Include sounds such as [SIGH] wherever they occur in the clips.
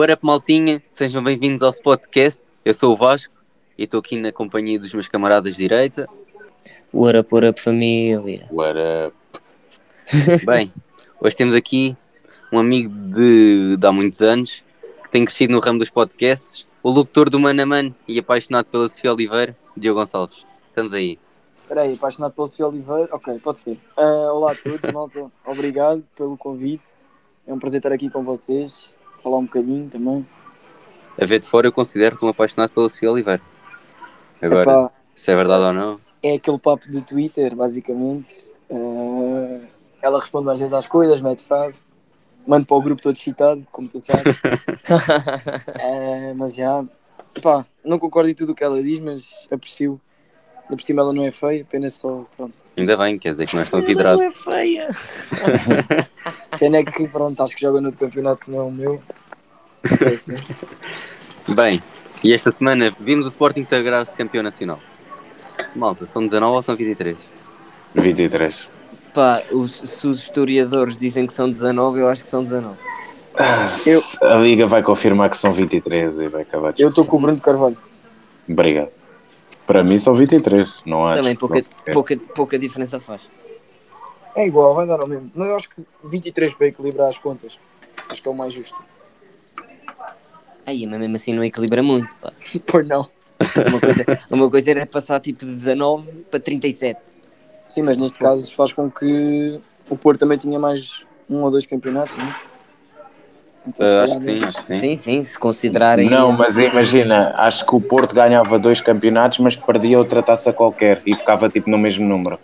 What up, maltinha? Sejam bem-vindos ao podcast. Eu sou o Vasco e estou aqui na companhia dos meus camaradas de direita. What up, what up, família? What up? Bem, hoje temos aqui um amigo de, de há muitos anos que tem crescido no ramo dos podcasts, o locutor do Mano e apaixonado pela Sofia Oliveira, Diogo Gonçalves. Estamos aí. Espera aí, apaixonado pela Sofia Oliveira? Ok, pode ser. Ah, olá a todos, [LAUGHS] malta. Obrigado pelo convite. É um prazer estar aqui com vocês. Falar um bocadinho também. A ver de fora, eu considero-te um apaixonado pela Sofia Oliveira. Agora, Epá, se é verdade ou não, é aquele papo de Twitter, basicamente. Ah, ela responde às vezes às coisas, mete fab. Mando para o grupo todo excitado, como tu sabes. Ah, [LAUGHS] mas já, epá, não concordo em tudo o que ela diz, mas aprecio. Ainda por cima ela não é feia, apenas só, pronto. ainda bem, quer dizer que não és tão vidrado. é feia. [LAUGHS] Pena é que, pronto, acho que joga no outro campeonato que não é o meu. É assim. Bem, e esta semana vimos o Sporting sagrar-se campeão nacional. Malta, são 19 ou são 23? 23. Pá, os, se os historiadores dizem que são 19, eu acho que são 19. Eu- A Liga vai confirmar que são 23 e vai acabar de Eu estou com o Bruno Carvalho. Obrigado. Para mim são 23, não há. Também pouca, pouca, pouca diferença faz. É igual, vai dar ao mesmo. Não, eu acho que 23 para equilibrar as contas. Acho que é o mais justo. Aí, mas mesmo assim não equilibra muito. Pá. [LAUGHS] Pois não. Uma, coisa, uma coisa era passar tipo de 19 para 37. Sim, mas neste caso faz com que o Porto também tinha mais um ou dois campeonatos, não é? Então, calhar acho que sim, acho que sim. Sim, sim, se considerarem. Não, mas imagina, acho que o Porto ganhava dois campeonatos, mas perdia outra taça qualquer e ficava tipo no mesmo número.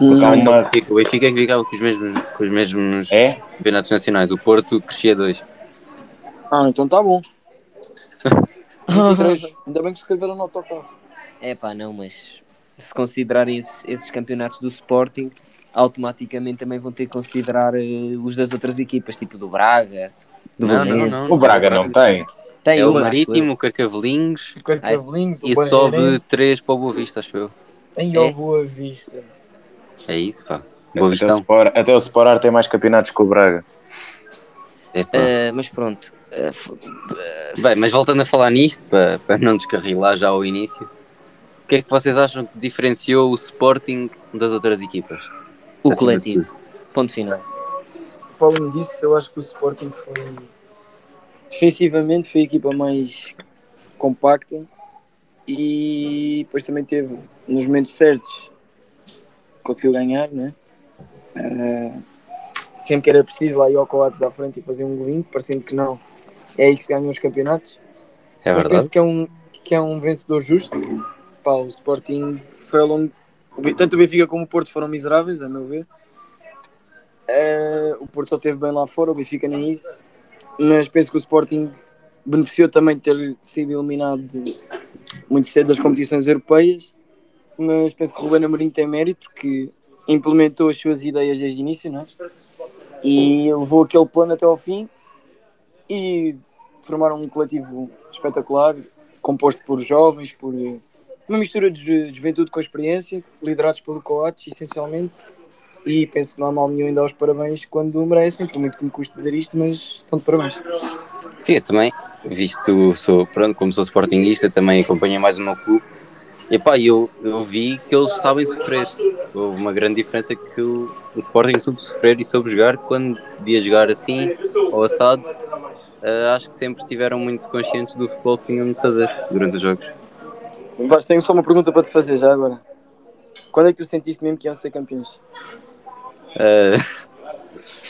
Hum, uma- O Benfica- é que ficava com os mesmos, com os mesmos É? campeonatos nacionais. O Porto crescia dois. Ah, então tá bom. [LAUGHS] 23. Ainda bem que escreveram no autocarro. É pá, não, mas se considerarem esses, esses campeonatos do Sporting, automaticamente também vão ter que considerar eh, os das outras equipas, tipo do Braga, do Não, não, não. O Braga não tem. Tem É o Marítimo, o Carcavelinhos O Carcavelinho, e sobe três para o Boa Vista, acho eu. Em É. ao Boa Vista. É isso, pá. Boa Até o. Sport, até o Sporar tem mais campeonatos que o Braga. É. Eh, mas pronto. f- Bem, mas voltando a falar nisto, para, para não descarrilar já ao início, o que é que vocês acham que diferenciou o Sporting das outras equipas? o de coletivo. Ponto final. Para além disso, eu acho que o Sporting foi. Defensivamente, foi a equipa mais compacta e depois também teve, nos momentos certos, conseguiu ganhar, né? Ah, sempre que era preciso, lá ia ao Coates à frente e fazer um golinho, parecendo que não. É aí que se ganham os campeonatos. É Mas verdade? penso que é um, que é um vencedor justo. Pá, o Sporting foi ao longo. Tanto o Benfica como o Porto foram miseráveis, a meu ver. Eh, o Porto só esteve bem lá fora, o Benfica nem isso. Mas penso que o Sporting beneficiou também de ter sido eliminado muito cedo das competições europeias. Mas penso que o Ruben Amorim tem mérito porque implementou as suas ideias desde o início, não é? E levou aquele plano até ao fim e formaram um coletivo espetacular, composto por jovens, por uma mistura de ju- juventude com experiência, liderados pelo Coates, essencialmente. E penso não há mal nenhum em dar os parabéns quando merecem, por muito que me custe dizer isto, mas estão de parabéns. Sim, eu também, visto, sou, pronto, como sou Sportingista, também acompanho mais o meu clube. E pá, eu, eu vi que eles sabem sofrer. Houve uma grande diferença que o, o Sporting soube sofrer e soube jogar quando devia jogar assim, ao assado. ah, acho que sempre estiveram muito conscientes do futebol que tinham de fazer durante os jogos. Vasco, tenho só uma pergunta para te fazer já agora. Quando é que tu sentiste mesmo que iam ser campeões? Ah, [LAUGHS]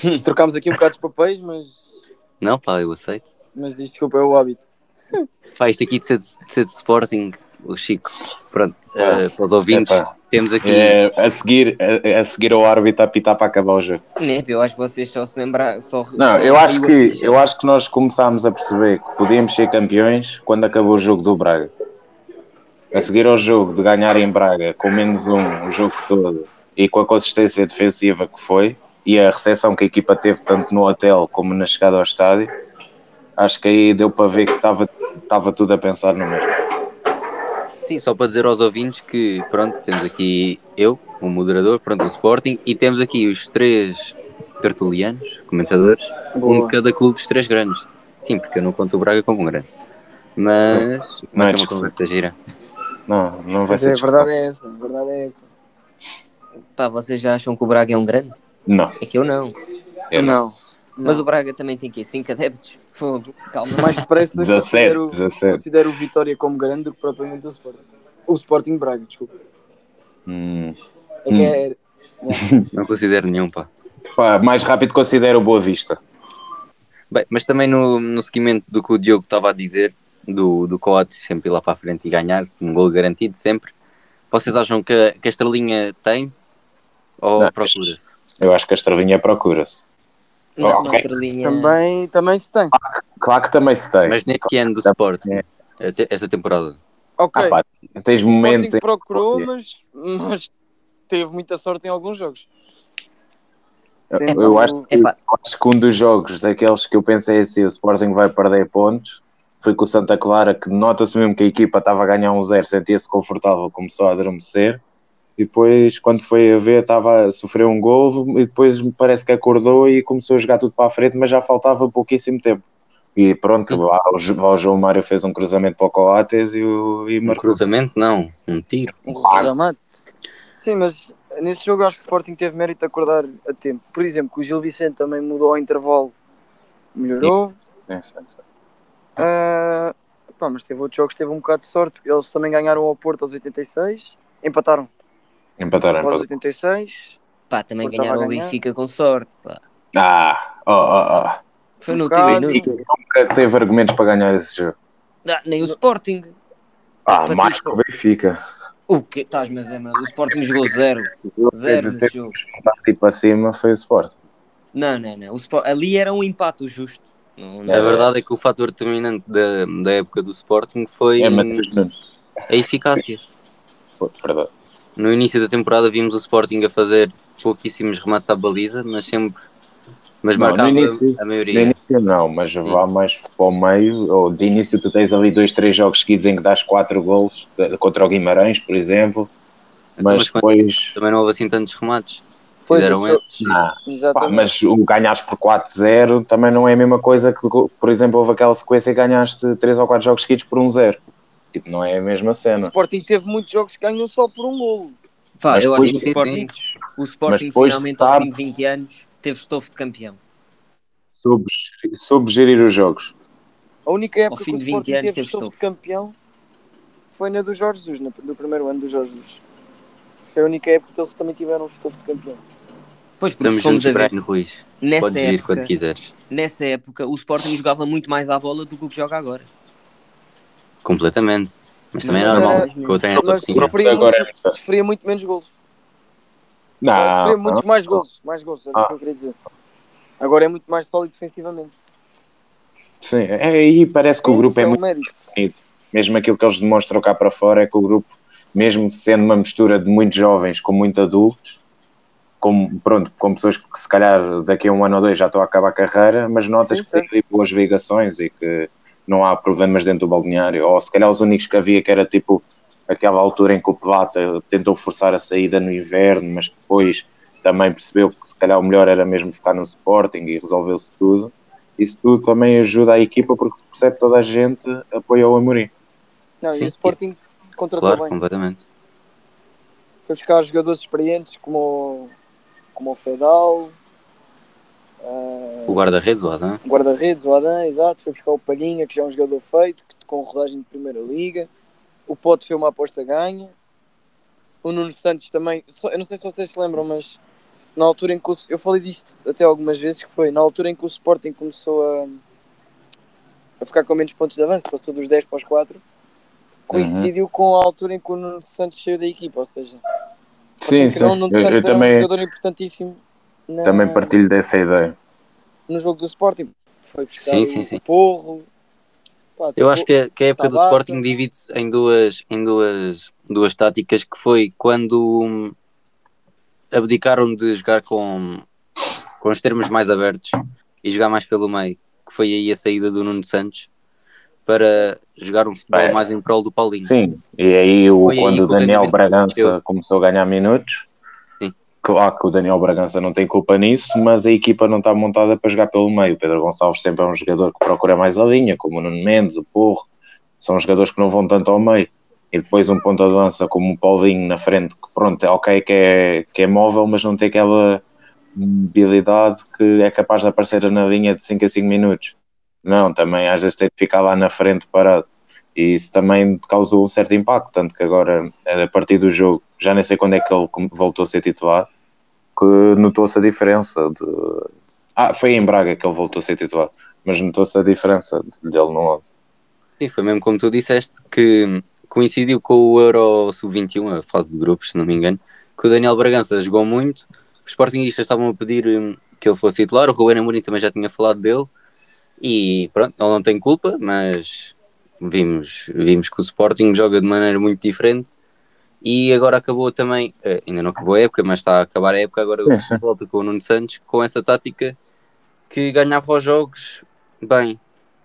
[LAUGHS] Trocámos aqui um bocado os papéis, mas, não, pá, eu aceito. mas diz, desculpa, é o hábito. [LAUGHS] Pá, isto aqui de ser de, de ser de Sporting, o Chico, pronto, ah, para os ouvintes, Epá. temos aqui. É, a, seguir, a, a seguir ao árbitro a apitar para acabar o jogo. Né, eu acho que vocês só se lembrar. Só, Não, só eu acho que eu acho que nós começámos a perceber que podíamos ser campeões quando acabou o jogo do Braga. A seguir ao jogo de ganhar em Braga com menos um o jogo todo e com a consistência defensiva que foi e a recepção que a equipa teve tanto no hotel como na chegada ao estádio, acho que aí deu para ver que estava estava tudo a pensar no mesmo. Sim, só para dizer aos ouvintes que, pronto, temos aqui eu, o moderador, pronto, o Sporting, e temos aqui os três tertulianos, comentadores, um Boa. de cada clube dos três grandes. Sim, porque eu não conto o Braga como um grande. Mas Não é vai ser uma discussão. conversa gira. Não, não vai Mas ser é, a verdade é essa, a verdade é essa. Pá, vocês já acham que o Braga é um grande? Não, É que eu não. Eu não. Mas não. o Braga também tem que 5 adeptos. Fogo, calma. mais depressa 17, considero, 17. considero o Vitória como grande do que propriamente o Sporting. O Sporting Braga, desculpa. Hum. É que é. yeah. [LAUGHS] Não considero nenhum, pá. Pá, mais rápido considero o Boa Vista. Bem, mas também no, no seguimento do que o Diogo estava a dizer, do, do Coates sempre ir lá para a frente e ganhar, um gol garantido sempre. Vocês acham que, a- que a estrelinha tem-se ou procura-se? Eu acho que a Estravinha procura-se. Não, Ok. uma estrelinha. Também, também se tem. Claro que também se tem. Mas neste ano do Sporting, até esta temporada. Ok. Ah, pá, tens o momentos em procurou, mas, mas teve muita sorte em alguns jogos. Sendo- eu acho que, Epá. acho que um dos jogos daqueles que eu pensei assim, o Sporting vai perder pontos, foi com o Santa Clara, que nota-se mesmo que a equipa estava a ganhar um zero, sentia-se confortável, começou a adormecer, e depois, quando foi a ver, estava a sofrer um gol, e depois parece que acordou e começou a jogar tudo para a frente, mas já faltava pouquíssimo tempo. E pronto, lá, o, João Mário fez um cruzamento para o Coates e, o, e Um marcou. cruzamento, não. Um tiro. Um remate. Sim, mas nesse jogo acho que o Sporting teve mérito de acordar a tempo. Por exemplo, que o Gil Vicente também mudou ao intervalo, melhorou. Sim, sim, sim. Ah, pá, mas teve outros jogos, teve um bocado de sorte. Eles também ganharam ao Porto aos 86, empataram Empataram, aos empataram. 86. Pá, também Porto ganharam o ganhar. Benfica com sorte. Pá. Ah, oh, oh, oh. Foi no último bocado. minuto. Nunca teve argumentos para ganhar esse jogo. Ah, nem o Sporting. Ah, Para mais que o Benfica. O que estás, mas é, mano. O Sporting jogou zero. Zero nesse jogo. um partido para cima foi o Sport. Não, não, não. O Sport... Ali era um empate o justo. Não, não. A verdade é que o fator determinante da, da época do Sporting foi É, a eficácia. Foi, verdade. No início da temporada vimos o Sporting a fazer pouquíssimos remates à baliza, mas sempre. Mas Não, no marcava início- a No maioria. início não, mas vá mais para o meio, ou de início tu tens ali dois, três jogos seguidos em que dás quatro gols, eh, contra o Guimarães, por exemplo, Então, mas mas quando- depois... Também não houve assim tantos remates. Foi Fizeram antes. Não, pá, mas o ganhares por 4-0 também não é a mesma coisa que, por exemplo, houve aquela sequência e ganhaste três ou quatro jogos seguidos por um 0 Tipo, não é a mesma O cena. Sporting teve muitos jogos que ganham só por um golo. Pá, Mas eu acho depois- que o sim, Sporting, o Sporting depois finalmente sabe- ao fim de 20 anos teve estofo de campeão. Soube, soube gerir os jogos. A única época fim que o de 20 Sporting anos teve estofo de campeão foi na do Jorge Jesus, na- do primeiro ano do Jorge Jesus. Foi a única época que eles também tiveram estofo de campeão. Pois, porque Estamos juntos, a ver, Brian Ruiz. nessa Podes vir época, quando quiseres. nessa época o Sporting jogava muito mais à bola do que o que joga agora. Completamente. Mas também é Mas normal. era- que o treinador Mas tinha. sofria, Agora muito, sofria muito menos golos. Não, sofria não. muito mais golos. Mais golos, é isso Ah. que eu queria dizer. Agora é muito mais sólido defensivamente. Sim, é, e parece que o Sim, grupo isso é um muito mérito. definido. Mesmo aquilo que eles demonstram cá para fora é que o grupo, mesmo sendo uma mistura de muito jovens com muito adultos, com, pronto, com pessoas que se calhar daqui a um ano ou dois já estão a acabar a carreira, mas notas Sim, que têm ali boas ligações e que não há problemas dentro do balneário. Ou se calhar os únicos que havia que era tipo aquela altura em que o Plata tentou forçar a saída no inverno, mas depois também percebeu que se calhar o melhor era mesmo ficar no Sporting e resolveu-se tudo. Isso tudo também ajuda a equipa porque percebe toda a gente apoia o Amorim. Não, Sim, e o Sporting contratou Claro, bem. completamente. Foi buscar jogadores experientes como como o Fedal, ah, O guarda-redes, o Adam. o guarda-redes, o Adam, exato. Foi buscar o Palhinha, que já é um jogador feito, que- com rodagem de primeira liga. O Pote foi uma aposta ganha. O Nuno Santos também. Eu não sei se vocês se lembram, mas na altura em que o, eu falei disto até algumas vezes, que foi na altura em que o Sporting começou a, a ficar com menos pontos de avanço, passou dos 10 para os 4, coincidiu com a altura em que o Nuno Santos saiu da equipa, ou seja, Sim, sim. não, o Nuno Eu, eu Santos era um também, jogador importantíssimo na- também partilho dessa ideia. no jogo do Sporting. Foi buscar Sim, o, sim, sim. o Porro. Pá, Eu tipo, acho que, a- que a época do. Sporting divide-se em duas, em duas, duas táticas que foi quando hum, abdicaram de jogar com, com os termos mais abertos e jogar mais pelo meio, que foi aí a saída do Nuno Santos para jogar um futebol Bem, mais em prol do Paulinho. Sim, e aí o, Foi aí quando que o Daniel Bragança cresceu. começou a ganhar minutos, Sim. Claro que o Daniel Bragança não tem culpa nisso, mas a equipa não está montada para jogar pelo meio. O Pedro Gonçalves sempre é um jogador que procura mais a linha, como o Nuno Mendes, o Porro, são jogadores que não vão tanto ao meio. E depois um ponto de lança como o Paulinho na frente, que pronto, é ok que é, que é móvel, mas não tem aquela mobilidade que é capaz de aparecer na linha de 5 a 5 minutos. Não, também às vezes tem de ficar lá na frente parado. E isso também causou um certo impacto, tanto que agora, a partir do jogo, já nem sei quando é que ele voltou a ser titular, que notou-se a diferença de... Ah, foi em Braga que ele voltou a ser titular, mas notou-se a diferença dele no 11. Sim, foi mesmo como tu disseste, que coincidiu com o Euro Sub-21, a fase de grupos, se não me engano, que o Daniel Bragança jogou muito, os Sportingistas estavam a pedir hum, que ele fosse titular, o Ruben Amorim também já tinha falado dele, e pronto, ele não tem culpa, mas vimos, vimos que o Sporting joga de maneira muito diferente. E agora acabou também, eh, ainda não acabou a época, mas está a acabar a época agora é, volta com o Nuno Santos com essa tática que ganhava os jogos bem.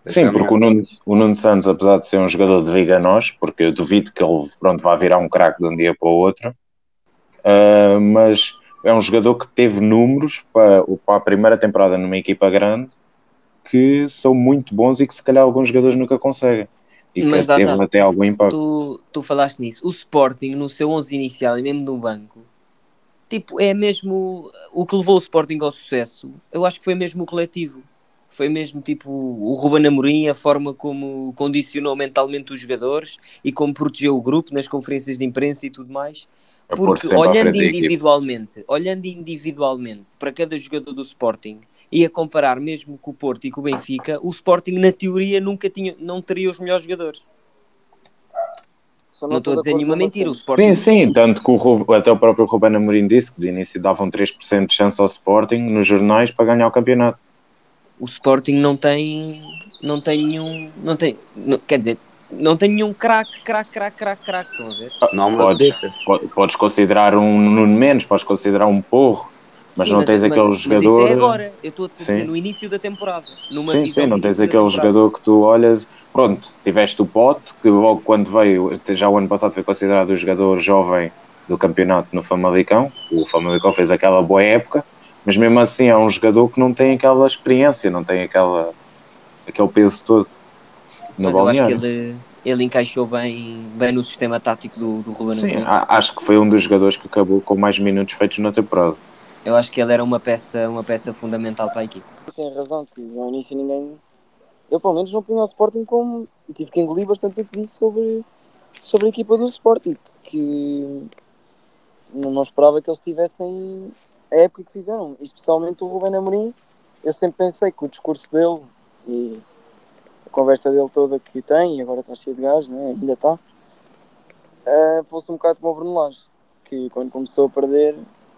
Sim, porque o Nuno, o Nuno Santos, apesar de ser um jogador de Viga nós, porque eu duvido que ele pronto, vá virar um craque de um dia para o outro, uh, mas é um jogador que teve números para, para a primeira temporada numa equipa grande que são muito bons e que se calhar alguns jogadores nunca conseguem e Mas, que teve tá, até algum impacto. Tu, tu falaste nisso. O Sporting, no seu 11 inicial e mesmo no banco, tipo, é mesmo o que levou o Sporting ao sucesso. Eu acho que foi mesmo o coletivo. Foi mesmo tipo o Ruben Amorim, a forma como condicionou mentalmente os jogadores e como protegeu o grupo nas conferências de imprensa e tudo mais. Porque olhando individualmente, olhando individualmente para cada jogador do Sporting, e a comparar mesmo com o Porto e com o Benfica, o Sporting na teoria nunca tinha, não teria os melhores jogadores. Não, não estou a dizer nenhuma mentira. O Sporting... Sim, sim, tanto que o, até o próprio Ruben Amorim disse que de início davam 3% de chance ao Sporting nos jornais para ganhar o campeonato. O Sporting não tem, não tem nenhum, não tem, não, quer dizer, não tem nenhum craque, craque, craque, craque, craque, estão a ver? Não, podes, podes considerar um Nuno Menos, podes considerar um Porro, mas sim, não tens mas, aquele mas jogador. Mas isso é agora, eu estou a dizer no início da temporada. Sim, sim, não tens aquele jogador que tu olhas. Pronto, tiveste o Pote, que logo quando veio, já o ano passado foi considerado o jogador jovem do campeonato no Famalicão. O Famalicão fez aquela boa época, mas mesmo assim é um jogador que não tem aquela experiência, não tem aquela, aquele peso todo. No mas balneário. eu acho que ele, ele encaixou bem, bem no sistema tático do, do Ruben Sim, acho que foi um dos jogadores que acabou com mais minutos feitos na temporada. Eu acho que ele era uma peça, uma peça fundamental para a equipe. Tem razão, que no início ninguém. Eu pelo menos não punha o Sporting como. E tive que engolir bastante o que disse sobre, sobre a equipa do Sporting, que não, não esperava que eles tivessem a época que fizeram, especialmente o Ruben Amorim. Eu sempre pensei que o discurso dele e a conversa dele toda que tem, e agora está cheio de gás, né? ainda está, uh, fosse um bocado como o Bruno Lage, que quando começou a perder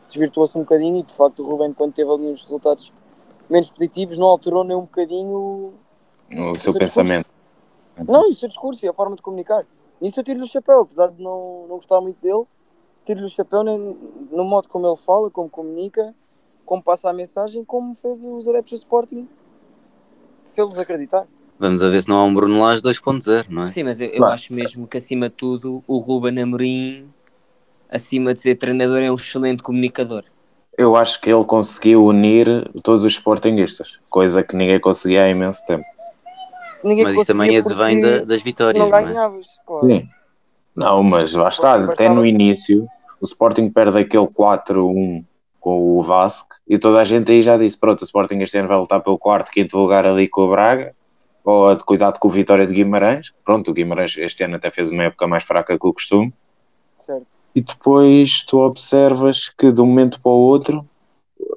desvirtuou-se um bocadinho e de facto o Ruben quando teve ali uns resultados menos positivos não alterou nem um bocadinho o, o seu, pensamento. Discurso. Não, e o seu discurso e a forma de comunicar. Nisso eu tiro-lhe o chapéu, apesar de não, não gostar muito dele, tiro-lhe o chapéu nem, no modo como ele fala, como comunica, como passa a mensagem, como fez os adeptos do Sporting fê-los acreditar. Vamos a ver se não há um Bruno Lage 2.0, não é? Sim, mas eu, eu acho mesmo que acima de tudo o Ruben Amorim acima de ser treinador, é um excelente comunicador. Eu acho que ele conseguiu unir todos os sportinguistas, coisa que ninguém conseguia há imenso tempo. Ninguém mas isso também advém da, das vitórias. Não ganhavas, não é? claro. Sim. Não, mas lá está, até no início, o Sporting perde aquele 4-1 com o Vasco e toda a gente aí já disse: pronto, o Sporting este ano vai lutar pelo quarto, quinto lugar ali com o Braga, ou cuidado com o Vitória de Guimarães. Pronto, o Guimarães este ano até fez uma época mais fraca que o costume. Certo e depois tu observas que de um momento para o outro,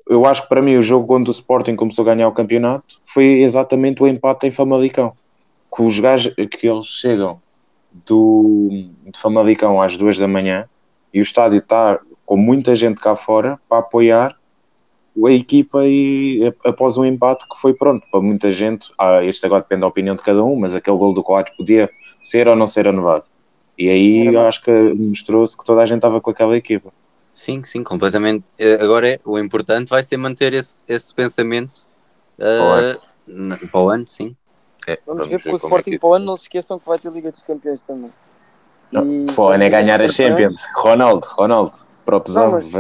eu acho que para mim o jogo quando o Sporting começou a ganhar o campeonato foi exatamente o empate em Famalicão. Com os gajos que eles chegam do, de Famalicão às duas da manhã e o estádio está com muita gente cá fora para apoiar a equipa e após um empate que foi pronto para muita gente, ah, este agora depende da opinião de cada um, mas aquele gol do Coates podia ser ou não ser anulado. E aí eu acho que mostrou-se que toda a gente estava com aquela equipa. Sim, sim, completamente. Eh, agora é, o importante vai ser manter esse, esse pensamento uh, para o ano, sim. É, vamos, vamos, ver, porque o é Sporting é para o ano não se esqueçam que vai ter Liga dos Campeões também. E... Para o ano é ganhar a Champions. Ronaldo, Ronaldo, propusão. Mas...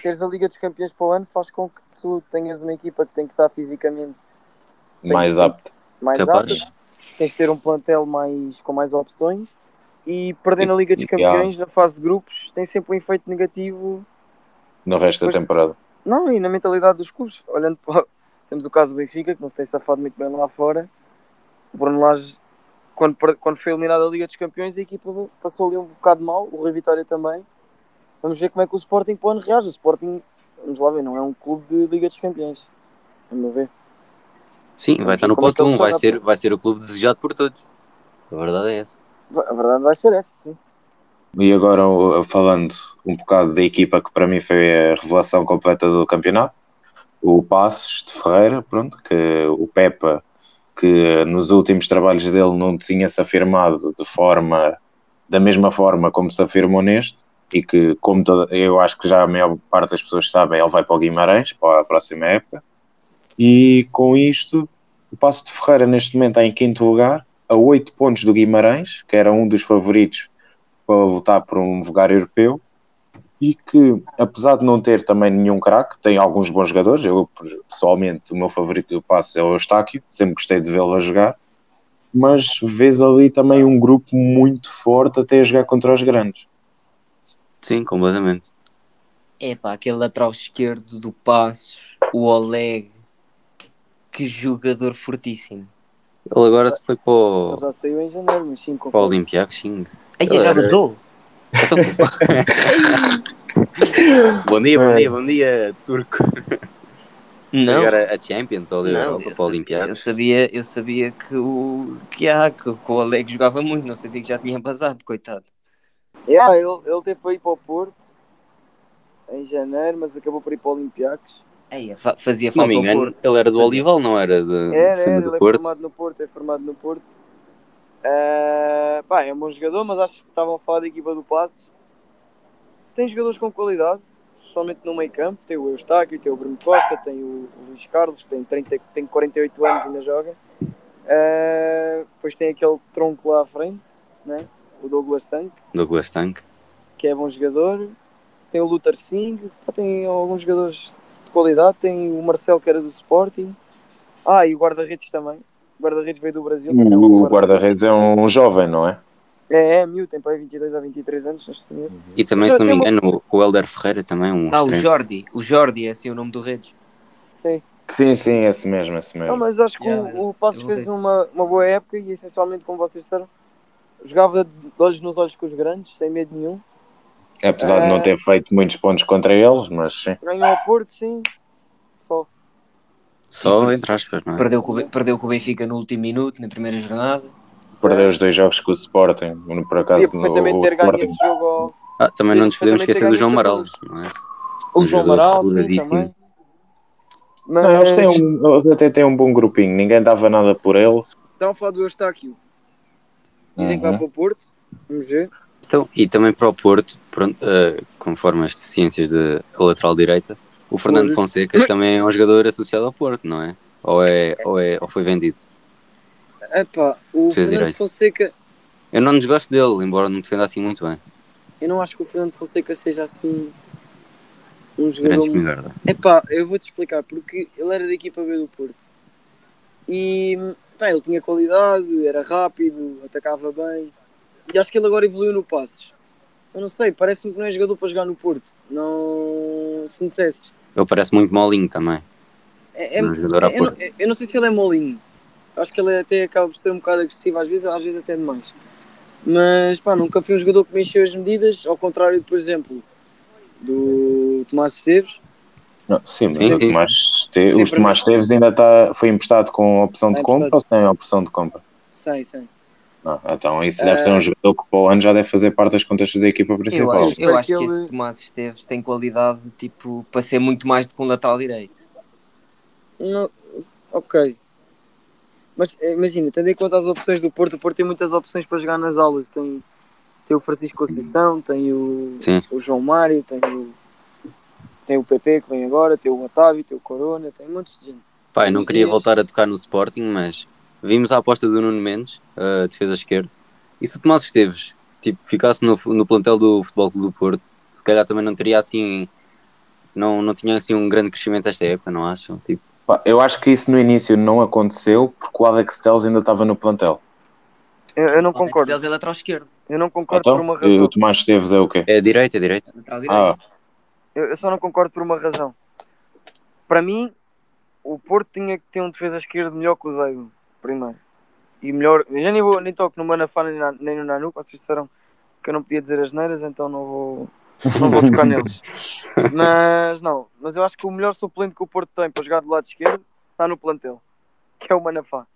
teres a Liga dos Campeões para o ano faz com que tu tenhas uma equipa que tem que estar fisicamente Mais apto. mais Capaz. apta, tens que ter um plantel mais, com mais opções e perder na Liga dos E- Campeões na fase de grupos tem sempre um efeito negativo No resto Pois- da temporada. não, e na mentalidade dos clubes olhando para temos o caso do Benfica que não se tem safado muito bem lá fora o Bruno Lage quando, quando foi eliminado da Liga dos Campeões a equipa passou ali um bocado mal, o Rui Vitória também vamos ver como é que o Sporting para o ano reage o Sporting, vamos lá ver, não é um clube de Liga dos Campeões a meu ver Sim, vai estar no é pote eles 1, vai se ser, vai ser o clube desejado por todos. A verdade é essa. A verdade vai ser essa, sim E agora falando um bocado da equipa que para mim foi a revelação completa do campeonato, o Passos de Ferreira, pronto, que o Pepa, que nos últimos trabalhos dele não tinha se afirmado de forma da mesma forma como se afirmou neste, e que como toda, eu acho que já a maior parte das pessoas sabem, ele vai para o Guimarães para a próxima época. E com isto, o Passo de Ferreira neste momento está em quinto lugar, a 8 pontos do Guimarães, que era um dos favoritos para votar por um lugar europeu e que, apesar de não ter também nenhum craque, tem alguns bons jogadores. Eu, pessoalmente, o meu favorito do passo é o Eustáquio, sempre gostei de vê-lo a jogar, mas vês ali também um grupo muito forte até a jogar contra os grandes. Sim, completamente. É pá, aquele lateral esquerdo do Passos, o Oleg, que jogador fortíssimo. Ele agora foi para Ele o, já saiu em janeiro, mas sim, para o. Olympiacos, sim. Aí já vazou. Então, [LAUGHS] bom dia, bom dia, bom dia, Turco. Não, Agora a Champions ou a Europa para o sabia, eu sabia, eu sabia que o que, ah, que, que o Oleg jogava muito, não sabia que já tinha vazado, coitado. Yeah, ele, ele teve para ir para o Porto em janeiro, mas acabou por ir para o Olympiacos. Aí, fa- fazia Se não me engano, Porto. ele era do Olival, não era de Era, era, do ele é Porto. formado no Porto, é formado no Porto. Ah, pá, é um bom jogador, mas acho que estavam a falar da equipa do Passos. Tem jogadores com qualidade, especialmente no meio campo. Tem o Eustáquio, tem o Bruno Costa, tem o, Luís Carlos, que tem, 30, tem 48 anos e ainda joga. Ah, depois tem aquele tronco lá à frente, né? o Douglas Tank. Douglas Tank. que é bom jogador. Tem o Luther Singh, pá, tem alguns jogadores qualidade. Tem o Marcel, que era do Sporting. Ah, e o guarda-redes também. O guarda-redes veio do Brasil. bom O guarda-redes é um jovem, não é? É, é, miúdo, tem para aí 22 a 23 anos. neste momento. E também, se não me uma- engano, o Helder Ferreira também, um Ah, o. Jordi, o Jordi é assim o nome do Redes. Sim. Sim, sim, esse mesmo, esse Não, mesmo. mas acho que Yeah, o, o Passos fez uma, uma boa época e essencialmente, como vocês disseram, jogava de olhos nos olhos com os grandes, sem medo nenhum. Apesar de não ter feito muitos pontos contra eles, mas sim. Ganhou ao Porto, sim. Só. Só entre aspas, não é? Perdeu com, perdeu com o Benfica no último minuto, na primeira jornada. Perdeu os dois jogos com o Sporting, por Podia acaso no perfeitamente o ter ganho Sporting. esse jogo ao, Ah, também não nos podemos esquecer do João Amaral, não é? O Um João Amaral, sim, também. Não, Mas eles, têm um, eles até têm um bom grupinho, ninguém dava nada por eles. estão a falar do Eustáquio. Dizem que vai Uhum. para o Porto. Vamos ver. Então, e também para o Porto, pronto, eh, conforme as deficiências de da lateral direita, o Fernando. Fonseca também é um jogador associado ao Porto, não é? Ou, é, ou, é, ou foi vendido? Epá, o Fez Fernando. Fonseca, Eu não desgosto dele, embora não defenda assim muito bem. eu não acho que o Fernando Fonseca seja assim um jogador. Grande espingarda. Epá, eu vou-te explicar, porque ele era da equipa B do Porto. E pá, ele tinha qualidade, era rápido, atacava bem. E acho que ele agora evoluiu no passes. Eu não sei, parece-me que não é jogador para jogar no Porto. Não. Se me dissesses. Ele parece muito molinho também. É, é- Um jogador a eu, Porto. não- eu não sei se ele é molinho. Acho que ele até acaba por ser um bocado agressivo, às vezes, às vezes até demais. Mas pá, nunca fui um jogador que me encheu as medidas, ao contrário, por exemplo, do Tomás Esteves. Não, sim, mas Sim, o sim, Tomás Sim, os Tomás Teves ainda está, foi emprestado com opção de Está compra ou sem opção de compra? Sei, sei. Não, então isso deve Ah. ser um jogador que para o ano já deve fazer parte das contas da equipa Eu, principal. acho- eu acho que que ele- esse Tomás Esteves tem qualidade tipo, para ser muito mais do que um lateral direito. Não, ok. Mas eh, imagina, tendo em conta as opções do Porto, o Porto tem muitas opções para jogar nas aulas. Tem, tem o Francisco Conceição, tem o, Sim. o João Mário, tem o, tem o PP que vem agora, tem o Otávio, tem o Corona, tem um monte de gente. Pá, eu não queria voltar a tocar no Sporting, mas vimos a aposta do Nuno Mendes, a defesa esquerda. E se o Tomás Esteves tipo, ficasse no, no plantel do Futebol Clube do Porto, se calhar também não teria assim não, não tinha assim um grande crescimento esta época, não acham? Tipo, Eu acho que isso no início não aconteceu porque o Alex Telles ainda estava no plantel. Eu, eu não O Alex concordo. Telles é lateral esquerdo. Eu não concordo Então, por uma e razão. o Tomás Esteves é o quê? é direito, é direito. Lateral Ah, direito. Eu, eu só não concordo por uma razão. Para mim, o Porto tinha que ter um defesa esquerdo melhor que o Zeido, primeiro. E melhor. Eu já nem, vou, nem toco no Manafá nem, na- nem no Nanu, vocês disseram que eu não podia dizer as neiras, então não vou, não vou tocar [LAUGHS] neles. Mas não, mas eu acho que o melhor suplente que o Porto tem para jogar do lado esquerdo está no plantel, que é o Manafá.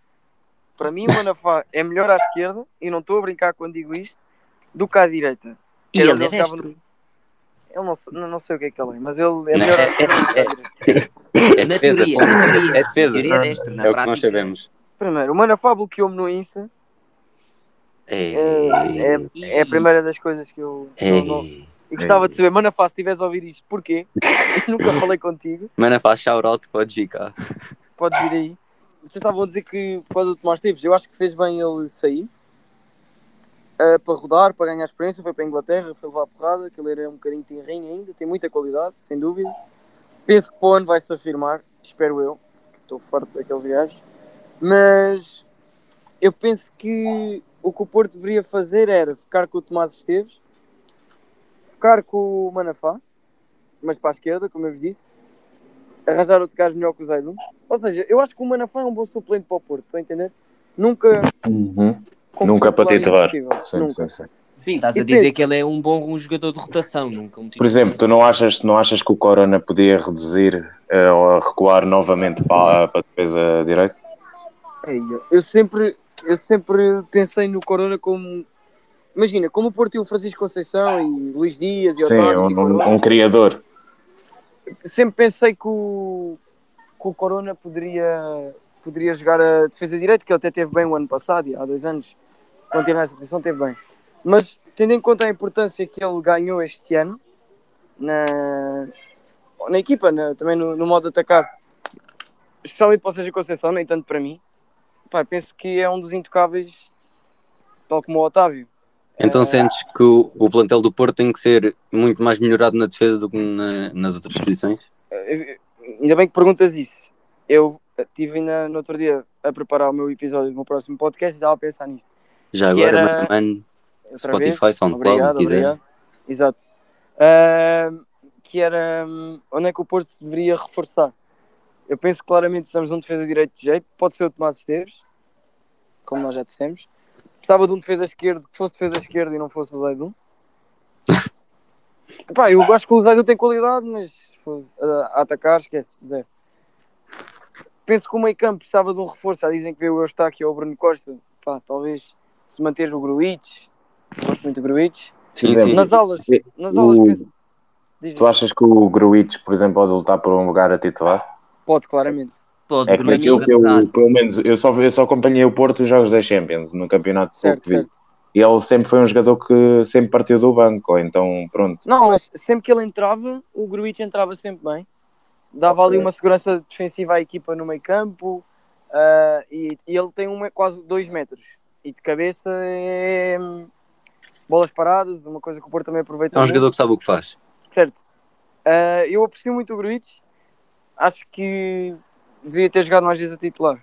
Para mim, o Manafá é melhor à esquerda, e não estou a brincar quando digo isto, do que à direita. E Era ele é destro. no- Ele não, sei- não, não sei o que é que ele é, mas ele é Não, melhor à é- esquerda do que à [LAUGHS] é- direita. É Na teoria, na teoria. É defesa. Na teoria é destro. Na É o que nós sabemos. Primeiro, o Manafá bloqueou-me no Insta. É, É, é, é a primeira das coisas que eu. é. não- E gostava de saber, Manafá, se estiveres a ouvir isto, porquê? [LAUGHS] Eu nunca falei contigo. Mana faz shout-out, pode ir cá. Podes vir aí. Vocês estavam a dizer que por causa do Tomás Teves, eu acho que fez bem ele sair. ah, para rodar, para ganhar experiência, foi para a Inglaterra, foi levar a porrada, que ele era um bocadinho tenrinho ainda, tem muita qualidade, sem dúvida. Penso que para o ano vai se afirmar, espero eu, porque estou farto daqueles gajos. Mas eu penso que o que o Porto deveria fazer era ficar com o Tomás Esteves, ficar com o Manafá, mas para a esquerda, como eu vos disse, arranjar outro gajo melhor que o Zaidun. Ou seja, eu acho que o Manafá é um bom suplente para o Porto, estão a entender? Nunca. uhum. Nunca para titular Sim, Nunca. sim, sim. Sim, estás E a dizer penso- que ele é um bom jogador de rotação. Nunca um Por exemplo, tu não achas, não achas que o Corona podia reduzir eh, ou recuar novamente para, para a defesa direita? Eu sempre, eu sempre pensei no Corona como. Imagina, como o Porto e o Francisco Conceição e Luís Dias e Sim, Otávio e um, um, um criador. sempre pensei que o, que o Corona poderia, poderia jogar a defesa direita, que ele até teve bem o ano passado, há dois anos, quando teve nessa posição, teve bem. Mas tendo em conta a importância que ele ganhou este ano na, na equipa, na- também no, no modo de atacar, especialmente para o Sérgio Conceição, nem tanto para mim, pá, penso que é um dos intocáveis, tal como o Otávio. Então Eh, sentes que o, o plantel do Porto tem que ser muito mais melhorado na defesa do que na- nas outras posições? Eh, ainda bem que perguntas isso. Eu estive ainda no outro dia a preparar o meu episódio do meu próximo podcast e estava a pensar nisso. Já agora, era- mano, Spotify, vez. SoundCloud, Obrigado, quiser. obrigado. Exato. Ahm, que era hum, onde é que o Porto se deveria reforçar. Eu penso que claramente precisamos de um defesa direito de jeito. Pode ser o Tomás Esteves, como nós já dissemos. Precisava de um defesa esquerdo que fosse defesa esquerda e não fosse o Zaidun. [LAUGHS] Pá, eu acho que o Zaidun tem qualidade, mas a, atacar, esquece, zero. Penso que o meio campo precisava de um reforço. Já dizem que veio o Eustáquio ou o Bruno Costa. Pá, talvez se manter o Gruitch. Gosto muito do Gruitch. Sim, sim. Nas aulas, nas o- aulas penso. Diz, Tu achas que o Gruitch, por exemplo, pode lutar por um lugar a titular? Pode, claramente. Pode, É que que apesar- eu, pelo menos, eu só, eu só acompanhei o Porto os jogos da Champions, no campeonato de Certo, certo. E ele sempre foi um jogador que sempre partiu do banco, ou então, pronto. Não, mas sempre que ele entrava, o Gruitch entrava sempre bem. Dava ali uma segurança defensiva à equipa no meio campo. ah, e, e ele tem um, quase 2 metros. E de cabeça é hum, bolas paradas, uma coisa que o Porto também aproveita É um muito. jogador que sabe o que faz. Certo. Ah, eu aprecio muito o Gruitch. Acho que devia ter jogado mais vezes a titular.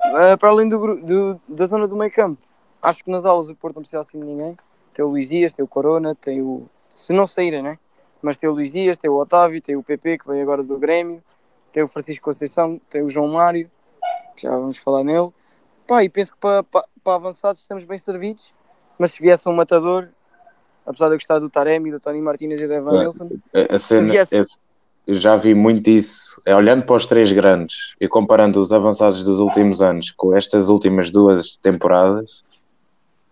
Ah, para além do, do- da zona do meio campo, acho que nas aulas o Porto não precisa assim de ninguém. Tem o Luís Dias, tem o Corona, tem o. Se não saírem, né? Mas tem o Luís Dias, tem o Otávio, tem o PP que veio agora do Grêmio, tem o Francisco Conceição, tem o João Mário, que já vamos falar nele. Pá, e penso que para, para, para avançados estamos bem servidos. Mas se viesse um matador, apesar de eu gostar do Taremi, do Tony Martínez e do Evan É. Cena, viesse- eu, eu já vi muito isso, é, olhando para os três grandes e comparando os avançados dos últimos anos com estas últimas duas temporadas,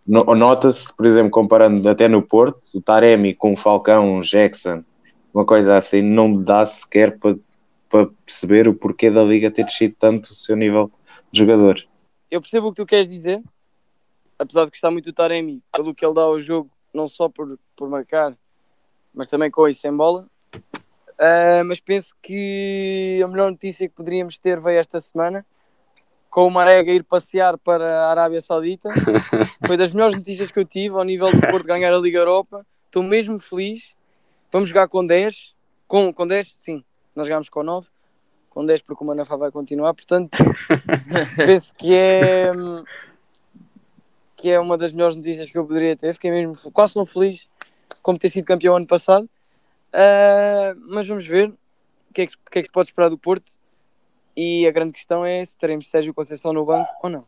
no- nota-se, por exemplo, comparando até no Porto, o Taremi com o Falcão, o Jackson, uma coisa assim, não dá sequer para, para perceber o porquê da Liga ter descido tanto o seu nível de jogador. eu percebo o que tu queres dizer, apesar de gostar muito do Taremi, pelo que ele dá ao jogo, não só por, por marcar, mas também com e sem bola. Ah, mas penso que a melhor notícia que poderíamos ter veio esta semana, com o Marega ir passear para a Arábia Saudita. [LAUGHS] Foi das melhores notícias que eu tive ao nível do [LAUGHS] Porto ganhar a Liga Europa. Estou mesmo feliz. Vamos jogar com 10, Com, com 10, sim. Nós jogámos com 9. Com 10 porque o Manafá vai continuar. Portanto, [LAUGHS] penso que é... Que é uma das melhores notícias que eu poderia ter. Fiquei mesmo quase tão feliz como ter sido campeão ano passado. Ah, mas vamos ver o que, é que, que é que se pode esperar do Porto. E a grande questão é se teremos Sérgio Conceição no banco ou não.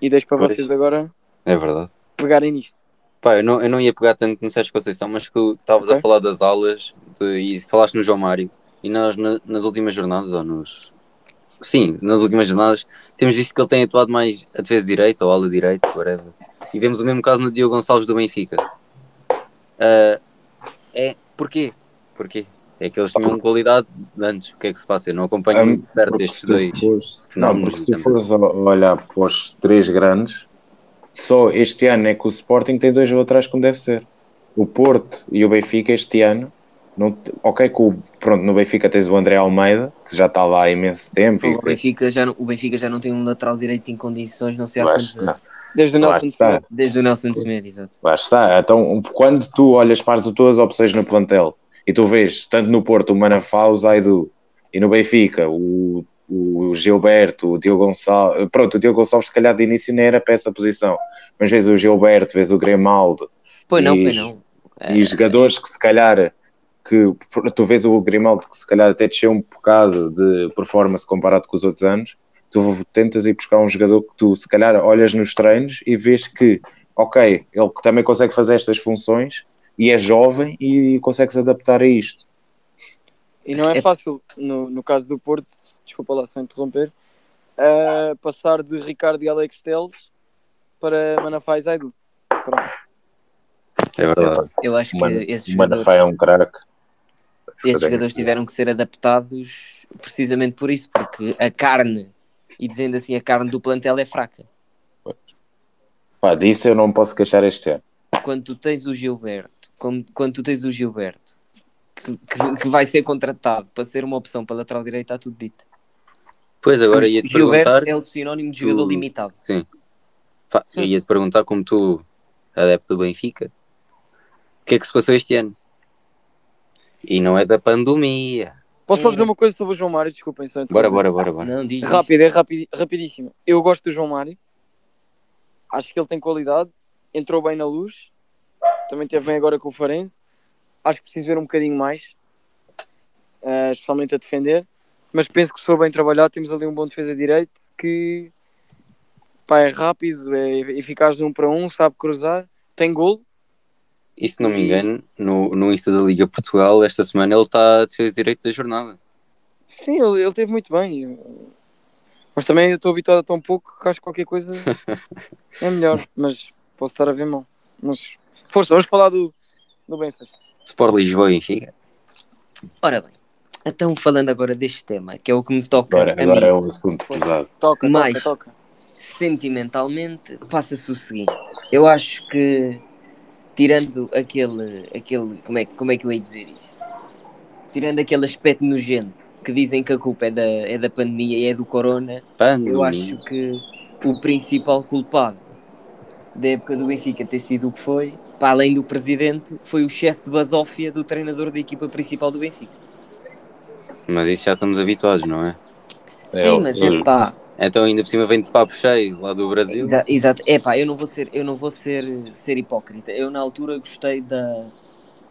E deixo para vocês agora É verdade. pegarem nisto. Pá, eu não, eu não ia pegar tanto no Sérgio Conceição, mas que estavas Ok. a falar das aulas de- e falaste no João Mário. E nós, na- nas últimas jornadas, ou nos. Sim, nas últimas jornadas, temos visto que ele tem atuado mais a defesa direita ou ala direita, whatever. E vemos o mesmo caso no Diogo Gonçalves do Benfica. Ah, é. Porquê? Porquê? É que eles tinham qualidade de antes. O que é que se passa? Eu não acompanho Ah, muito perto estes dois. fores- Não, porque se tu fores a- olhar para os três grandes, só este ano é que o Sporting tem dois laterais como deve ser. O Porto e o Benfica este ano, não, ok, que o, pronto, no Benfica tens o André Almeida, que já está lá há imenso tempo. e O Benfica, já não, o Benfica já não tem um lateral direito em condições, não sei há quantos anos. Desde o Nelson Semedo. Desde o Nelson Semedo, exato. lá está. Então, quando tu olhas para as tuas opções no plantel e tu vês, tanto no Porto, o Manafá, o Zaidu, e no Benfica, o, o Gilberto, o Diogo Gonçalves, pronto, o Diogo Gonçalves se calhar de início nem era para essa posição, mas vês o Gilberto, vês o Grimaldo, Pois não, E pois não. e jogadores que se calhar que tu vês o Grimaldo que se calhar até desceu um bocado de performance comparado com os outros anos, tu tentas ir buscar um jogador que tu se calhar olhas nos treinos e vês que, ok, ele também consegue fazer estas funções e é jovem e consegue se adaptar a isto. E não é É- fácil, no, no caso do Porto, desculpa lá só interromper, ah, passar de Ricardo e Alex Teles para Manafá e Zaidu. Pronto. É verdade. Eu acho que Mano, esses o Manafá jogadores, é um craque. esses jogadores tiveram que ser adaptados precisamente por isso, porque a carne, e dizendo assim, a carne do plantel é fraca. Pá, disso eu não posso queixar este ano. Quando tu tens o Gilberto, como- quando tu tens o Gilberto, que, que- que vai ser contratado para ser uma opção para lateral direito, está tudo dito. Pois agora ia-te Gilberto perguntar. é o sinónimo de jogador tu- limitado. Sim. Pá, eu ia te perguntar como tu, adepto do Benfica, o que é que se passou este ano? E não é da pandemia. Posso só dizer uma coisa sobre o João Mário? Desculpem só Bora, bora, bora, bora. Não, diz, diz. Rápido, é rapid, rapidíssimo. Eu gosto do João Mário. Acho que ele tem qualidade. Entrou bem na luz. Também teve bem agora com o Farense. Acho que preciso ver um bocadinho mais. eh, especialmente a defender. Mas penso que se for bem trabalhado, temos ali um bom defesa direito que pá, é rápido, é eficaz de um para um, sabe cruzar, tem gol. E se não me engano, no, no Insta da Liga Portugal, esta semana ele está a defesa direito da jornada. Sim, ele, ele teve muito bem. Mas também eu estou habituado a tão pouco que acho que qualquer coisa [LAUGHS] é melhor. Mas posso estar a ver mal. Mas força, vamos falar do, do Benfica. Sport Lisboa e Benfica. Ora bem, então falando agora deste tema, que é o que me toca Agora, a agora mim, é um assunto pesado. Toca, Mais. toca, toca. sentimentalmente, passa-se o seguinte. Eu acho que, tirando aquele, aquele como, é, que- como é que eu ia dizer isto? Tirando aquele aspecto nojento que dizem que a culpa é da, é da pandemia e é do corona, eu Pandemia. acho que o principal culpado da época do Benfica ter sido o que foi, para além do presidente, foi o excesso de basófia do treinador da equipa principal do Benfica. Mas isso já estamos habituados, não é? É, Sim, mas eu- epá, Então ainda por cima vem de papo cheio lá do Brasil. Exa- Exato, é pá, eu não vou ser, eu não vou ser, ser hipócrita. Eu na altura gostei da,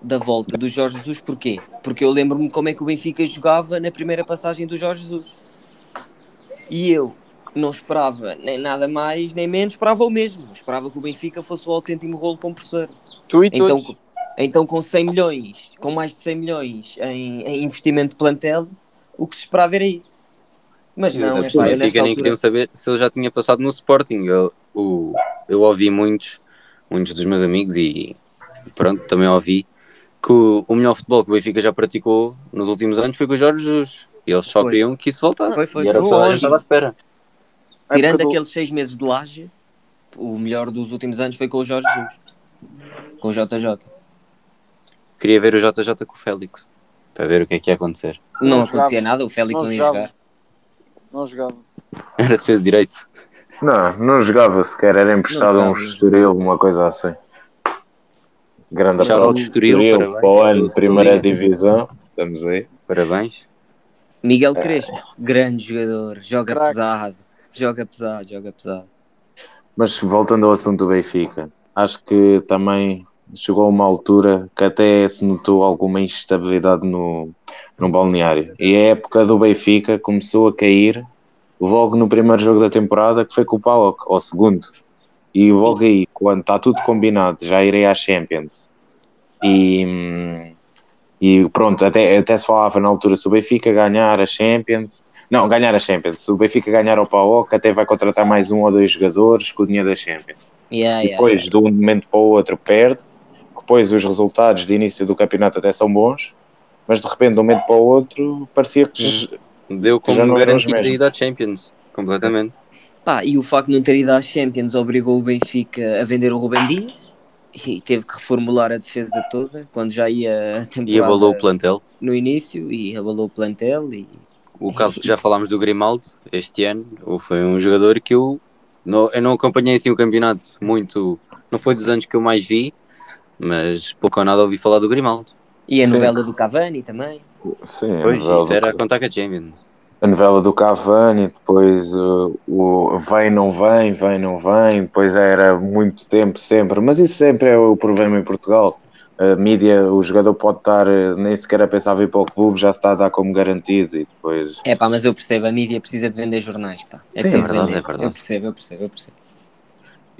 da volta do Jorge Jesus, porquê? Porque eu lembro-me como é que o Benfica jogava na primeira passagem do Jorge Jesus. E eu não esperava nem nada mais nem menos, esperava o mesmo. Esperava que o Benfica fosse o autêntico rolo compressor. Tu e Então, todos. então com 100 milhões, com mais de 100 milhões em, em investimento de plantel, o que se esperava era isso. Mas não, é eu nesta Benfica nem queriam saber se ele já tinha passado no Sporting. Eu, o, eu ouvi muitos, muitos dos meus amigos e pronto, também ouvi que o, o melhor futebol que o Benfica já praticou nos últimos anos foi com o Jorge Jesus. E eles só Foi. queriam que isso voltasse. Foi, foi. E era o que longe. estava à espera. Tirando do- aqueles seis meses de laje, o melhor dos últimos anos foi com o Jorge Jesus. Com o JJ. Queria ver o JJ com o Félix para ver o que é que ia acontecer. Não, Não acontecia nada, o Félix Não não, ia jogar. Não jogava. Era defesa direito. Não, não jogava sequer, era emprestado a um Estoril, uma coisa assim. Grande aplauso. Estoril, para o ano, primeira divisão. Estamos aí. Parabéns. Miguel Crespo, grande jogador, joga Craque. pesado, joga pesado, joga pesado. Mas voltando ao assunto do Benfica, acho que também chegou a uma altura que até se notou alguma instabilidade no, no balneário. E a época do Benfica começou a cair logo no primeiro jogo da temporada, que foi com o Paulo, ao segundo. E logo aí, quando está tudo combinado, já irei à Champions. E, e pronto, até, até se falava na altura se o Benfica ganhar a Champions. Não, ganhar a Champions. Se o Benfica ganhar ao PAOK, até vai contratar mais um ou dois jogadores com o dinheiro da Champions. Yeah, E yeah, depois, de um momento para o outro, perde. Depois, os resultados de início do campeonato até são bons. Mas de repente, de um momento para o outro, parecia que. Deu Já como não garantida a mesmos. ida à Champions. Completamente. Pá, e o facto de não ter ido às Champions obrigou o Benfica a vender o Rubem Dias e teve que reformular a defesa toda quando já ia a temporada E abalou o plantel. no início e abalou o plantel e O caso que já falámos do Grimaldo este ano, ou foi um jogador que eu não, eu não acompanhei assim o campeonato muito. Não foi dos anos que eu mais vi, mas pouco ou nada ouvi falar do Grimaldo. E a Sim. novela do Cavani também. Sim, a Pois, isso era a do, contar com a Champions. a novela do Cavani, depois uh, o vem, não vem, vem, não vem. Depois era muito tempo sempre. Mas isso sempre é o problema em Portugal. A mídia, o jogador pode estar uh, nem sequer a pensar vir para o clube, já se está a dar como garantido. E depois. É pá, mas eu percebo, a mídia precisa de vender jornais, pá. É Sim, é preciso verdade, vender. é verdade. Eu percebo, eu percebo, eu percebo.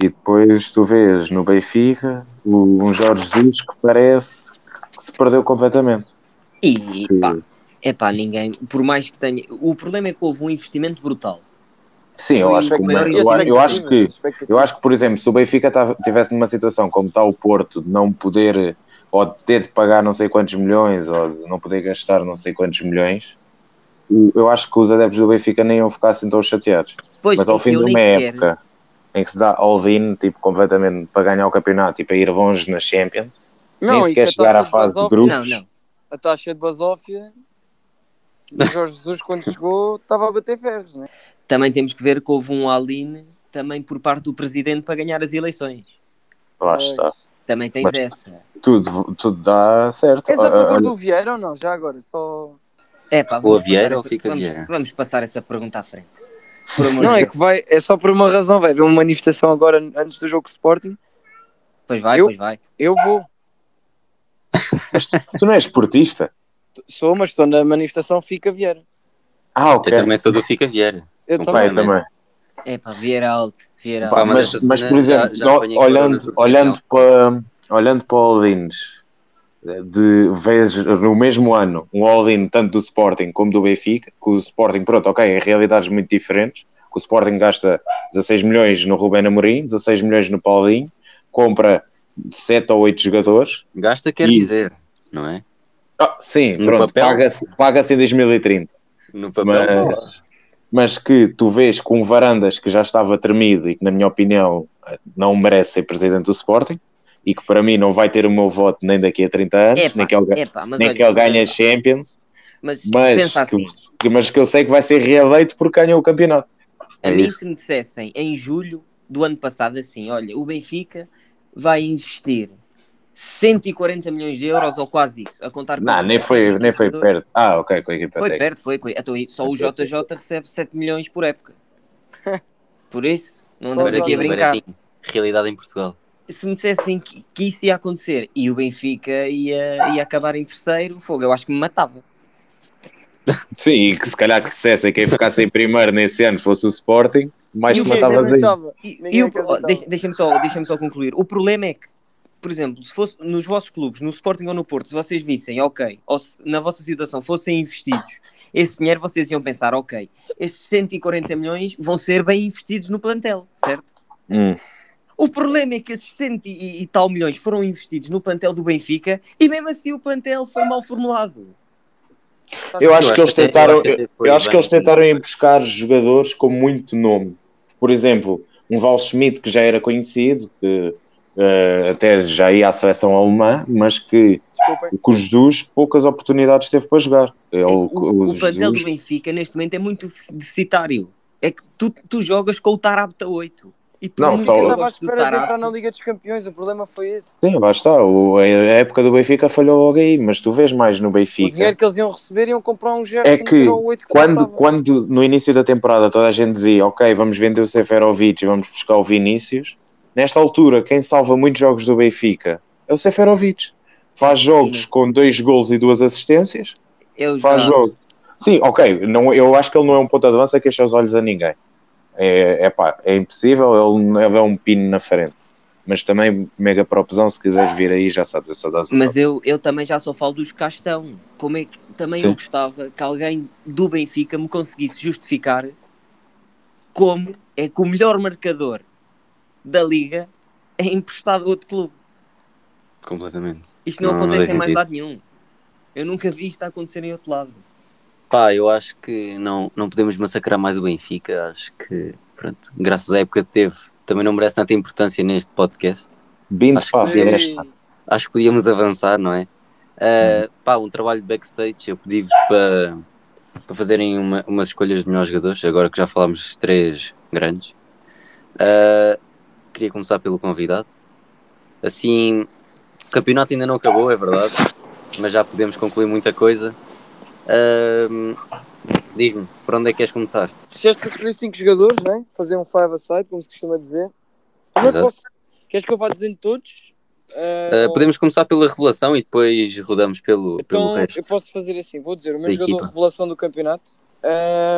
E depois tu vês no Benfica um Jorge Jesus que parece que se perdeu completamente. E Que- pá, é pá, ninguém, por mais que tenha. O problema é que houve um investimento brutal. Sim, eu acho, que, eu, eu acho que eu acho que, por exemplo, se o Benfica tava- tivesse numa situação como está o Porto, de não poder ou de ter de pagar não sei quantos milhões ou de não poder gastar não sei quantos milhões, eu acho que os adeptos do Benfica nem iam ficar assim tão chateados. Pois, Mas ao fim de uma época em que se dá all-in tipo, completamente para ganhar o campeonato e para ir longe na Champions, nem e sequer chegar à de fase de basófia- grupos. Não, não. A taxa de basófia do Jorge Jesus, quando chegou, estava a bater ferros, né? Também temos que ver que houve um all-in também por parte do presidente para ganhar as eleições. Lá está. Também tens Mas- essa. Tudo, tudo dá certo. És a Ah, favor ah, do Vieira ou não? Já agora, só. É pá, Ou a Vieira ou fica vamos, Vieira? Vamos passar essa pergunta à frente. Não, é que vai, é só por uma razão, vai haver uma manifestação agora antes do jogo Sporting. Pois vai, Eu- pois vai. Eu vou, Tu não és esportista? sou, mas estou na manifestação, fica Vieira. Ah, ok. Eu também sou do Fica Vieira. Eu Pai, também. também. É pá, Vieira alto. Vieira Pá, alto. mas mas, mas, por já- exemplo, já corona olhando, olhando, para, olhando para o All-ins, de vezes no mesmo ano, um All-in tanto do Sporting como do Benfica, que o Sporting, pronto, ok, em realidades muito diferentes, que o Sporting gasta 16 milhões no Rubén Amorim, 16 milhões no Paulinho, compra 7 ou 8 jogadores, Gasta quer E- dizer, não é? Ah, sim, No pronto, paga-se paga em 2030. No papel, mas, mas que tu vês com Varandas que já estava tremido e que, na minha opinião, não merece ser presidente do Sporting e que para mim não vai ter o meu voto nem daqui a 30 anos, É nem que ele, mas nem olha, que ele ganhe a Champions, Mas, mas pensa que, assim, mas que eu sei que vai ser reeleito porque ganhou o campeonato. a É mim isso. se me dissessem em julho do ano passado assim, olha, o Benfica vai investir 140 milhões de euros ou quase isso, a contar com Não, nem foi, nem foi perto. Ah, ok, com a equipa Foi técnica. perto, foi. foi. Então, só o JJ recebe 7 milhões por época. [LAUGHS] Por isso, não andamos o aqui a brincar. Baratinho. Realidade em Portugal. Se me dissessem que, que isso ia acontecer e o Benfica ia, ia acabar em terceiro, fogo, eu acho que me matava. Sim, e que se calhar que dissessem quem ficasse em primeiro nesse ano fosse o Sporting, mais E te matavas aí. Deixa-me só, deixa só concluir. O problema é que, por exemplo, se fosse nos vossos clubes, no Sporting ou no Porto, se vocês vissem, ok, ou se na vossa situação fossem investidos esse dinheiro, vocês iam pensar, ok, estes 140 milhões vão ser bem investidos no plantel, certo? Hum. O problema é que esses 100 e, e tal milhões foram investidos no plantel do Benfica e mesmo assim o plantel foi mal formulado. Eu acho que eles tentaram, eu acho que eles tentaram ir buscar jogadores com muito nome. Por exemplo, um Val Schmidt que já era conhecido, que eh, até já ia à seleção alemã, mas que com o Jesus poucas oportunidades teve para jogar. Ele, o, o o plantel do Benfica neste momento é muito deficitário. É que tu, tu jogas com o Tarapta 8. E por Não, só- estava à espera de entrar na Liga dos Campeões, o problema foi esse. Sim, lá está. O, a época do Benfica falhou logo aí, mas tu vês mais no O Benfica. dinheiro que eles iam receber iam comprar um Gerson É que era o 8 que Quando, quando no início da temporada toda a gente dizia ok, vamos vender o Seferovic e vamos buscar o Vinícius, nesta altura quem salva muitos jogos do Benfica é o Seferovic. Faz jogos com dois gols e duas assistências, eu já, faz jogo. Sim, ok, não, eu acho que ele não é um ponto de avanço que enche os olhos a ninguém. É, é pá, é impossível, ele ele é um pino na frente. Mas também, mega propesão, se quiseres vir aí, já sabes, eu sou das Mas eu, eu também já só falo dos Castão. Como é que também Sim. eu gostava que alguém do Benfica me conseguisse justificar como é que o melhor marcador da liga é emprestado a outro clube. Completamente. Isto não, Não, não acontece tem em mais sentido. lado nenhum. Eu nunca vi isto a acontecer em outro lado. Pá, eu acho que não, não podemos massacrar mais o Benfica. Acho que, pronto, graças à época que teve, também não merece tanta importância neste podcast. 20 Acho que passos é nesta. Acho que podíamos avançar, não é? Uh, pá, um trabalho de backstage. Eu pedi-vos para, para fazerem uma, umas escolhas de melhores jogadores, agora que já falámos dos três grandes. Uh, queria começar pelo convidado. Assim, o campeonato ainda não acabou, é verdade, mas já podemos concluir muita coisa. Uh, Diz-me, por onde é que queres começar? Para escolher 5 jogadores, né? fazer um five a side, como se costuma dizer. Posso... Queres que eu vá dizendo todos? Uh, ou- podemos começar pela revelação e depois rodamos pelo, pelo Então, resto. eu posso fazer assim, vou dizer o meu Da jogador equipa. revelação do campeonato.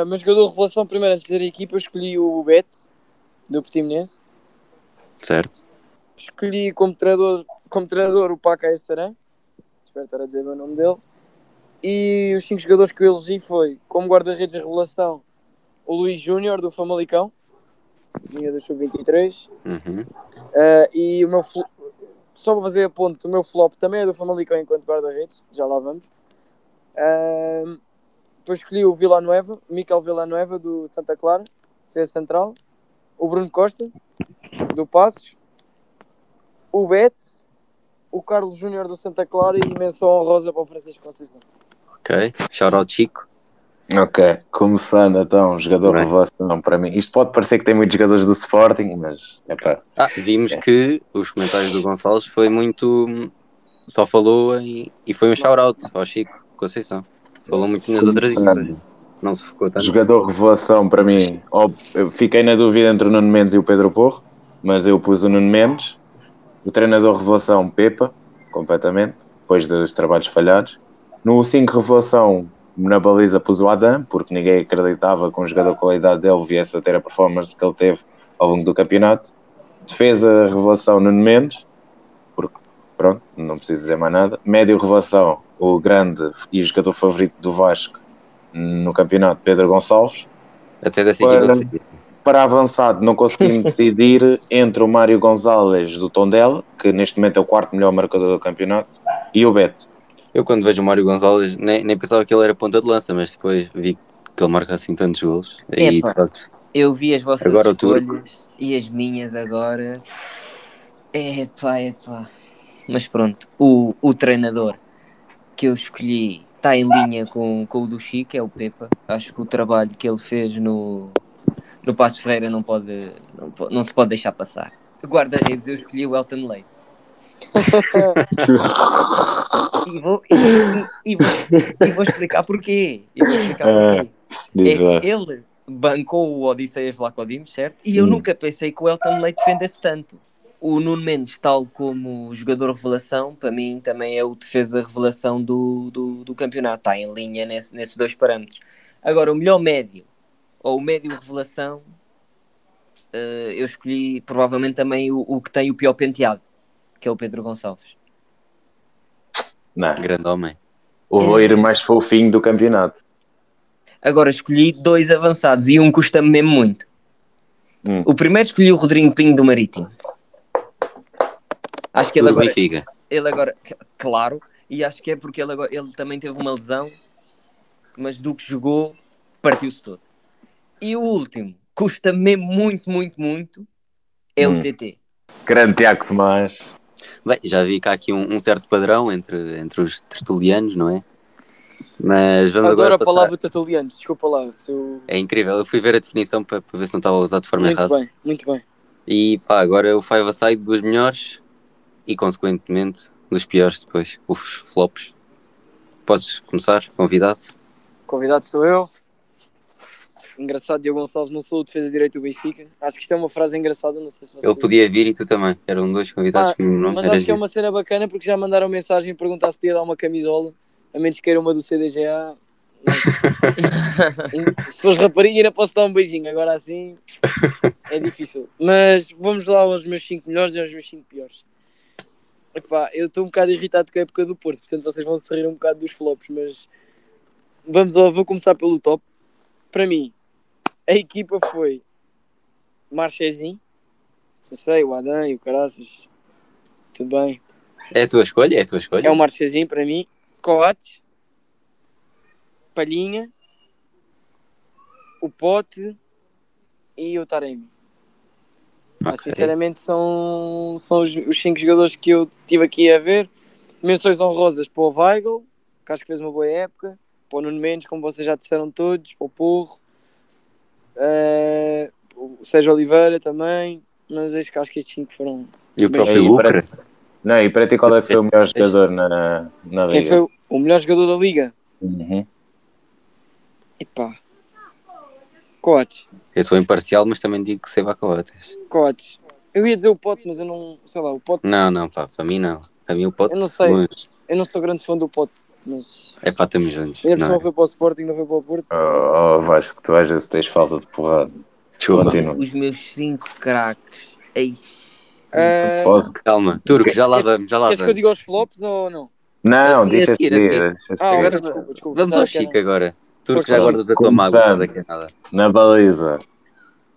O meu jogador revelação, primeiro antes de dizer a equipa, eu escolhi o Beto, do Portimonense. Certo? Escolhi como treinador, como treinador o Paca Estaran. Espero estar a dizer bem o nome dele. E os cinco jogadores que eu elegi foi, como guarda-redes de revelação, o Luís Júnior, do Famalicão. Vinha do Sub-23. Uhum. Uh, e o meu só para fazer a ponte, o meu flop também é do Famalicão enquanto guarda-redes, já lá vamos. Uh, depois escolhi o Villanueva, Miquel Villanueva do Santa Clara, defesa central, o Bruno Costa do Passos, o Beto, o Carlos Júnior do Santa Clara e menção honrosa para o Francisco Conceição. Ok. Shout out Chico. Ok, começando então, jogador Bem. revelação para mim. Isto pode parecer que tem muitos jogadores do Sporting, mas é pá. Ah, vimos É. que os comentários do Gonçalves foi muito. Só falou em... e foi um shout-out ao Chico Conceição. Falou muito nas outras equipas. Não se focou tanto. Jogador revelação para mim, eu fiquei na dúvida entre o Nuno Mendes e o Pedro Porro, mas eu pus o Nuno Mendes. O treinador revelação, Pepa, completamente, depois dos trabalhos falhados. No 5 revelação, na baliza pus o Adam, porque ninguém acreditava que um jogador com a idade dele viesse a ter a performance que ele teve ao longo do campeonato. Defesa revelação, Nuno Mendes, porque pronto, não preciso dizer mais nada. Médio revelação, o grande e jogador favorito do Vasco no campeonato, Pedro Gonçalves. Até dessa Para-. Para avançado, não consegui [LAUGHS] decidir entre o Mário Gonzalez do Tondela, que neste momento é o quarto melhor marcador do campeonato, e o Beto. Eu quando vejo o Mário Gonzalez nem, nem pensava que ele era ponta de lança, mas depois vi que ele marca assim tantos gols. E Epa. de facto. Eu vi as vossas Agora escolhas e as minhas agora. Epá, epá. Mas pronto, o, o treinador que eu escolhi está em linha com, com o do Chico, é o Pepa. Acho que o trabalho que ele fez no, no Passo Ferreira não, pode, não, não se pode deixar passar. Guarda-redes, eu escolhi o Elton Leite. [LAUGHS] E vou, e, e- vou, e vou explicar porquê. E vou explicar porquê. Diz lá. É, ele bancou o Odisseias Vlacodimos, certo? E eu Hum. nunca pensei que o Elton Leite defendesse tanto. O Nuno Mendes, tal como jogador revelação, para mim também é o defesa revelação do, do, do campeonato. Está em linha nesse- nesses dois parâmetros. Agora, o melhor médio, ou o médio revelação, eh, eu escolhi provavelmente também o, o que tem o pior penteado, que é o Pedro Gonçalves. Não, Grande homem. o loiro mais fofinho do campeonato. Agora escolhi dois avançados e um custa-me mesmo muito. Hum. O primeiro escolhi o Rodrigo Pinho do Marítimo. Acho que ele Tudo agora, Benfica. ele agora, claro, e acho que é porque ele, agora, ele também teve uma lesão, mas do que jogou, partiu-se todo. E o último, custa mesmo muito, muito, muito, é Hum. o TT. Grande Tiago Tomás. Bem, já vi cá aqui um, um certo padrão entre, entre os tertulianos, não é? Mas vamos Adoro agora a passar. palavra tatulianos, desculpa lá. Eu... É incrível. Eu fui ver a definição para, para ver se não estava a usar de forma Muito errada. bem, muito bem. E pá, agora o Five Aside dos melhores e, consequentemente, dos piores depois, os flops. Podes começar, convidado? Convidado sou eu. Engraçado, Diogo Gonçalves, não sou o defesa de direito do Benfica. Acho que isto é uma frase engraçada, não sei se você... Ele podia vir e tu também. Eram dois convidados Ah, que não Mas acho que é uma cena bacana porque já mandaram mensagem a perguntar se podia dar uma camisola, a menos que queira uma do CDGA. [LAUGHS] Se fores rapariga, ainda posso dar um beijinho, agora assim é difícil. Mas vamos lá aos meus 5 melhores e aos meus 5 piores. Epá, eu estou um bocado irritado com a época do Porto, portanto vocês vão se rir um bocado dos flops, mas vamos lá, vou começar pelo top. Para mim, a equipa foi Marchezinho, não sei, o Adam e o Caraças, tudo bem. É a tua escolha? É a tua escolha? É o Marchezinho para mim. Coates. Palhinha. O Pote. E o Taremi. Ah, Ok. sinceramente são, são os, os cinco jogadores que eu tive aqui a ver. Menções honrosas para o Weigl, que acho que fez uma boa época. Para o Nuno Mendes, como vocês já disseram todos. Para o Porro. Eh, o Sérgio Oliveira também. Mas acho que acho que estes cinco foram. E o próprio Lucre? Não, e para ti qual é que foi o melhor [LAUGHS] jogador na, na Quem liga? foi o melhor jogador da liga? Uhum. Epá. Coates. Eu sou imparcial, mas também digo que Seba Coates. Coates. Eu ia dizer o Pote, mas eu não. Sei lá, o Pote. Não, não, pá, para mim não. Para mim o Pote Eu não sei. longe. Eu não sou grande fã do Pote, mas. É pá, estamos juntos. Não cima é? foi para o Sporting, não foi para o Porto. Oh, oh, Vasco, tu às vezes tens falta de porrada. Continua. Os meus cinco craques. Eish. Ah? Calma, Turco, já lá vamos, já lá Queres que eu diga os flops ou não? Não, deixa a seguir, a seguir. seguir. deixa Ah, desculpa. Vamos ao Chico agora. Turco, já guardas a tua mágoa, nada. Na baliza,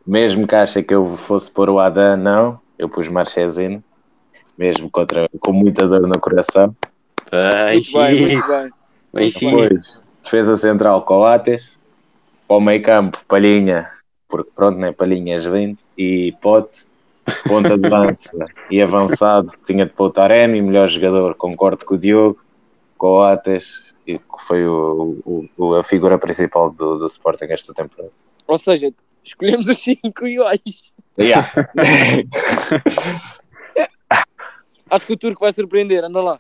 mesmo que acha que eu fosse pôr o Adam, não. Eu pus Marchesino, mesmo contra, com muita dor no coração. Muito bem, muito bem. Depois, defesa central, Coates. Para o meio campo, Palhinha, porque pronto, né? Palhinhas 20. E Pote, ponta de lança [LAUGHS] e avançado, tinha de pôr o Taremi, melhor jogador, concordo com o Diogo. Coates, e que foi o, o- a figura principal do, do Sporting esta temporada. Ou seja, escolhemos os cinco iguais. Yeah. [LAUGHS] Acho que o Turco vai surpreender, anda lá.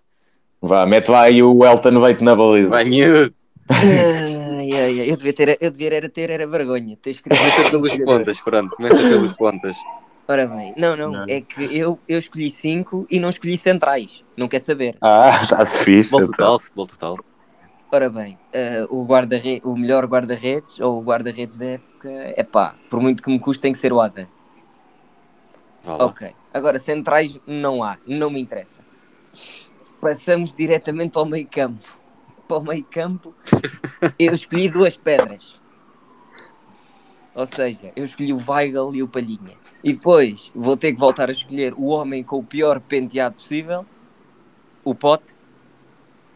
Vá, mete lá aí o Elton Veito na baliza. Vai, miúdo. Ai, ai, ai, eu devia ter, eu devia era ter era vergonha. Ter Começa pelos pontas, pronto. Começa pelos pontas. Ora bem, não, não, Não. é que eu, eu escolhi cinco e não escolhi centrais. Não quer saber. Ah, está-se fixe. Futebol então. total, futebol total. Ora bem, eh, o, guarda o melhor guarda-redes ou o guarda-redes da época, é pá, por muito que me custe, tem que ser o lá. Ok. Agora, centrais não há, não me interessa. Passamos diretamente para o meio campo. Para o meio campo, eu escolhi duas pedras. Ou seja, eu escolhi o Weigl e o Palhinha. E depois vou ter que voltar a escolher o homem com o pior penteado possível, o Pote.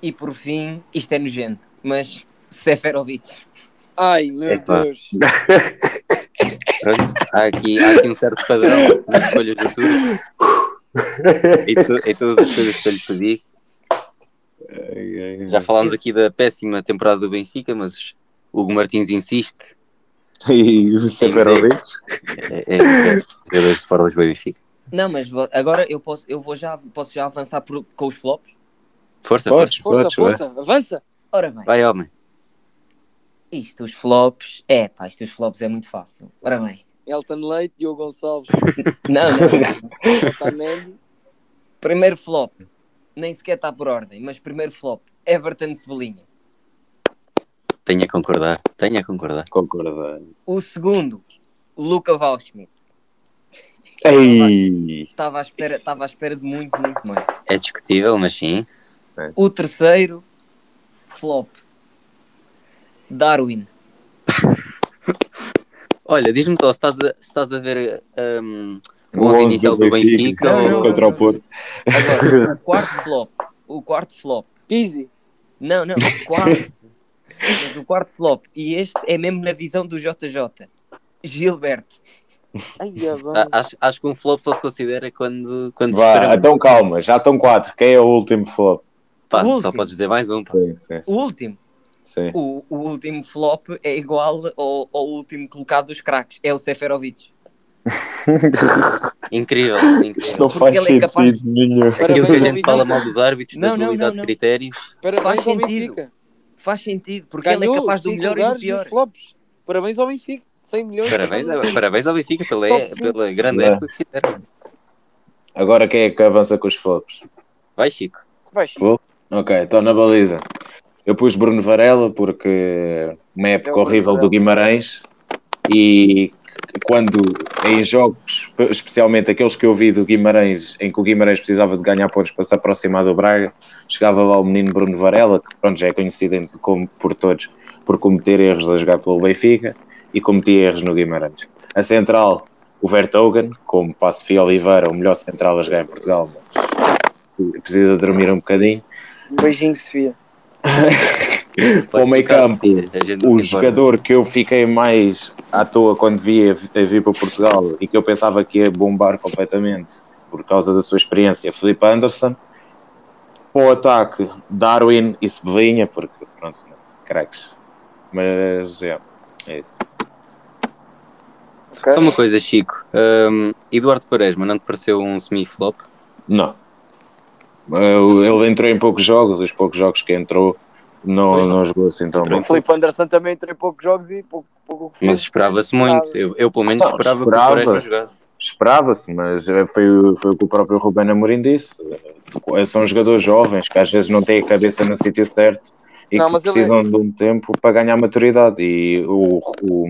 E por fim, isto é nojento, mas Seferovic. Ai, meu. Deus. Pronto, há, aqui, há aqui um certo padrão nas escolhas do Turco. E, tu, e todas as coisas que eu lhe pedi. Já falámos aqui da péssima temporada do Benfica, mas Hugo Martins insiste. E o Seferovic? É, é, é, fora do Benfica. Não, mas agora eu posso, eu vou já, posso já avançar por- com os flops. Força, Podes, força. Força, podes, força, avança. Ora bem, Vai, homem. isto, os flops, é pá, isto os flops é muito fácil. Ora bem, Elton Leite, Diogo Gonçalves, [LAUGHS] não, não. [LAUGHS] Otamendi. primeiro flop, nem sequer está por ordem, mas primeiro flop, Everton Cebolinha. Tenho a concordar. Tenho a concordar. Concordar. O segundo, Luca Waldschmidt. Ei! Estava à espera, estava à espera de muito, muito mais. É discutível, mas sim. O terceiro, flop, Darwin. [LAUGHS] Olha, diz-me só se estás a, se estás a ver um, o O 11 11 inicial do Benfica. Ou- não, contra o Porto. Agora, o [LAUGHS] quarto flop, o quarto flop. Pizzi. Não, não, quase. Mas o quarto flop, e este é mesmo na visão do JJ. Gilberto. Ai, é. A- Acho, acho que um flop só se considera quando, quando se espera Vá, muito. então calma, já estão quatro. Quem é o último flop? Pá, o só último. podes dizer mais um. pá. Sim, sim, O último. sim. O, o último flop é igual ao, ao último colocado dos craques. É o Seferovic. [LAUGHS] Incrível, Isto incrível. não faz ele é capaz- sentido nenhum. Parabéns Aquilo que a gente fala mal dos árbitros, Não, da não, dualidade de critérios. Parabéns Faz sentido. Benfica. Faz sentido, porque ele é Ganhou capaz do melhor e do pior. flops. Parabéns ao Benfica. 100 milhões. Parabéns, parabéns ao Benfica pela, cinco. pela grande É. época que fizeram. Agora quem é que avança com os flops? Vai, Chico. Vai, Chico. Ok, estou na baliza. Eu pus Bruno Varela porque uma época É horrível do. Guimarães e quando em jogos, especialmente aqueles que eu vi do Guimarães, em que o Guimarães precisava de ganhar pontos para se aproximar do Braga, chegava lá o menino Bruno Varela, que pronto, já é conhecido como, por todos por cometer erros a jogar pelo Benfica e cometia erros no Guimarães. A central, o Vertogen, como Passo Fio Oliveira, o melhor central a jogar em Portugal, mas precisa dormir um bocadinho. Um beijinho, Sofia. [LAUGHS] [LAUGHS] Para o meio campo, o jogador que eu fiquei mais à toa quando vi a, vir para Portugal e que eu pensava que ia bombar completamente por causa da sua experiência, Felipe Anderson. Para o ataque, Darwin e Sebelinha, porque pronto, craques. Mas é, é isso. Ok? Só uma coisa, Chico. Hum, Eduardo Quaresma, não te pareceu um semi-flop? Não. Ele entrou em poucos jogos, os poucos jogos que entrou não, Pois. não jogou assim tão bem. O Felipe Anderson também entrou em poucos jogos e pouco, pouco Mas esperava-se muito. Eu, eu, pelo menos, Não, esperava que o esperava-se. Quaresma jogasse. Esperava-se, mas eh, foi, o- foi o que o próprio Ruben Amorim disse. Eh, São jogadores jovens que às vezes não têm a cabeça no sítio certo e Não, que ele precisam de um tempo para ganhar maturidade. E o, o,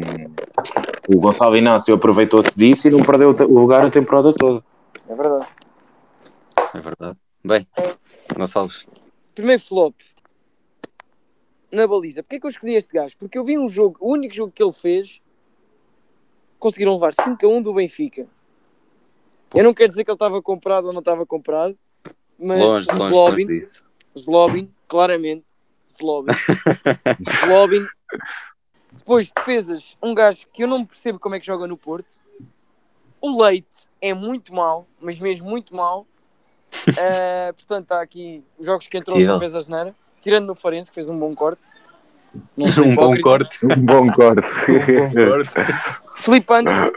o Gonçalo Inácio aproveitou-se disso e não perdeu o lugar a temporada toda. É verdade. É verdade. Bem, Gonçalves. Primeiro flop. Na baliza. Porquê que eu escolhi este gajo? Porque eu vi um jogo, o único jogo que ele fez, conseguiram levar 5 a 1 do Benfica. Eu não quero dizer que ele estava comprado ou não estava comprado, mas Longe, o longe, longe Zlobin. Zlobin, claramente, Zlobin, [LAUGHS] Zlobin. Depois defesas, um gajo que eu não percebo como é que joga no Porto. O Leite é muito mau, mas mesmo muito mau. Eh, [LAUGHS] portanto, está aqui os jogos que entrou Possível. só fez a geneira. Tirando no Farense, que fez um bom corte. Não [LAUGHS] sou Um bom corte. Um bom corte. [LAUGHS] Filipe Anderson.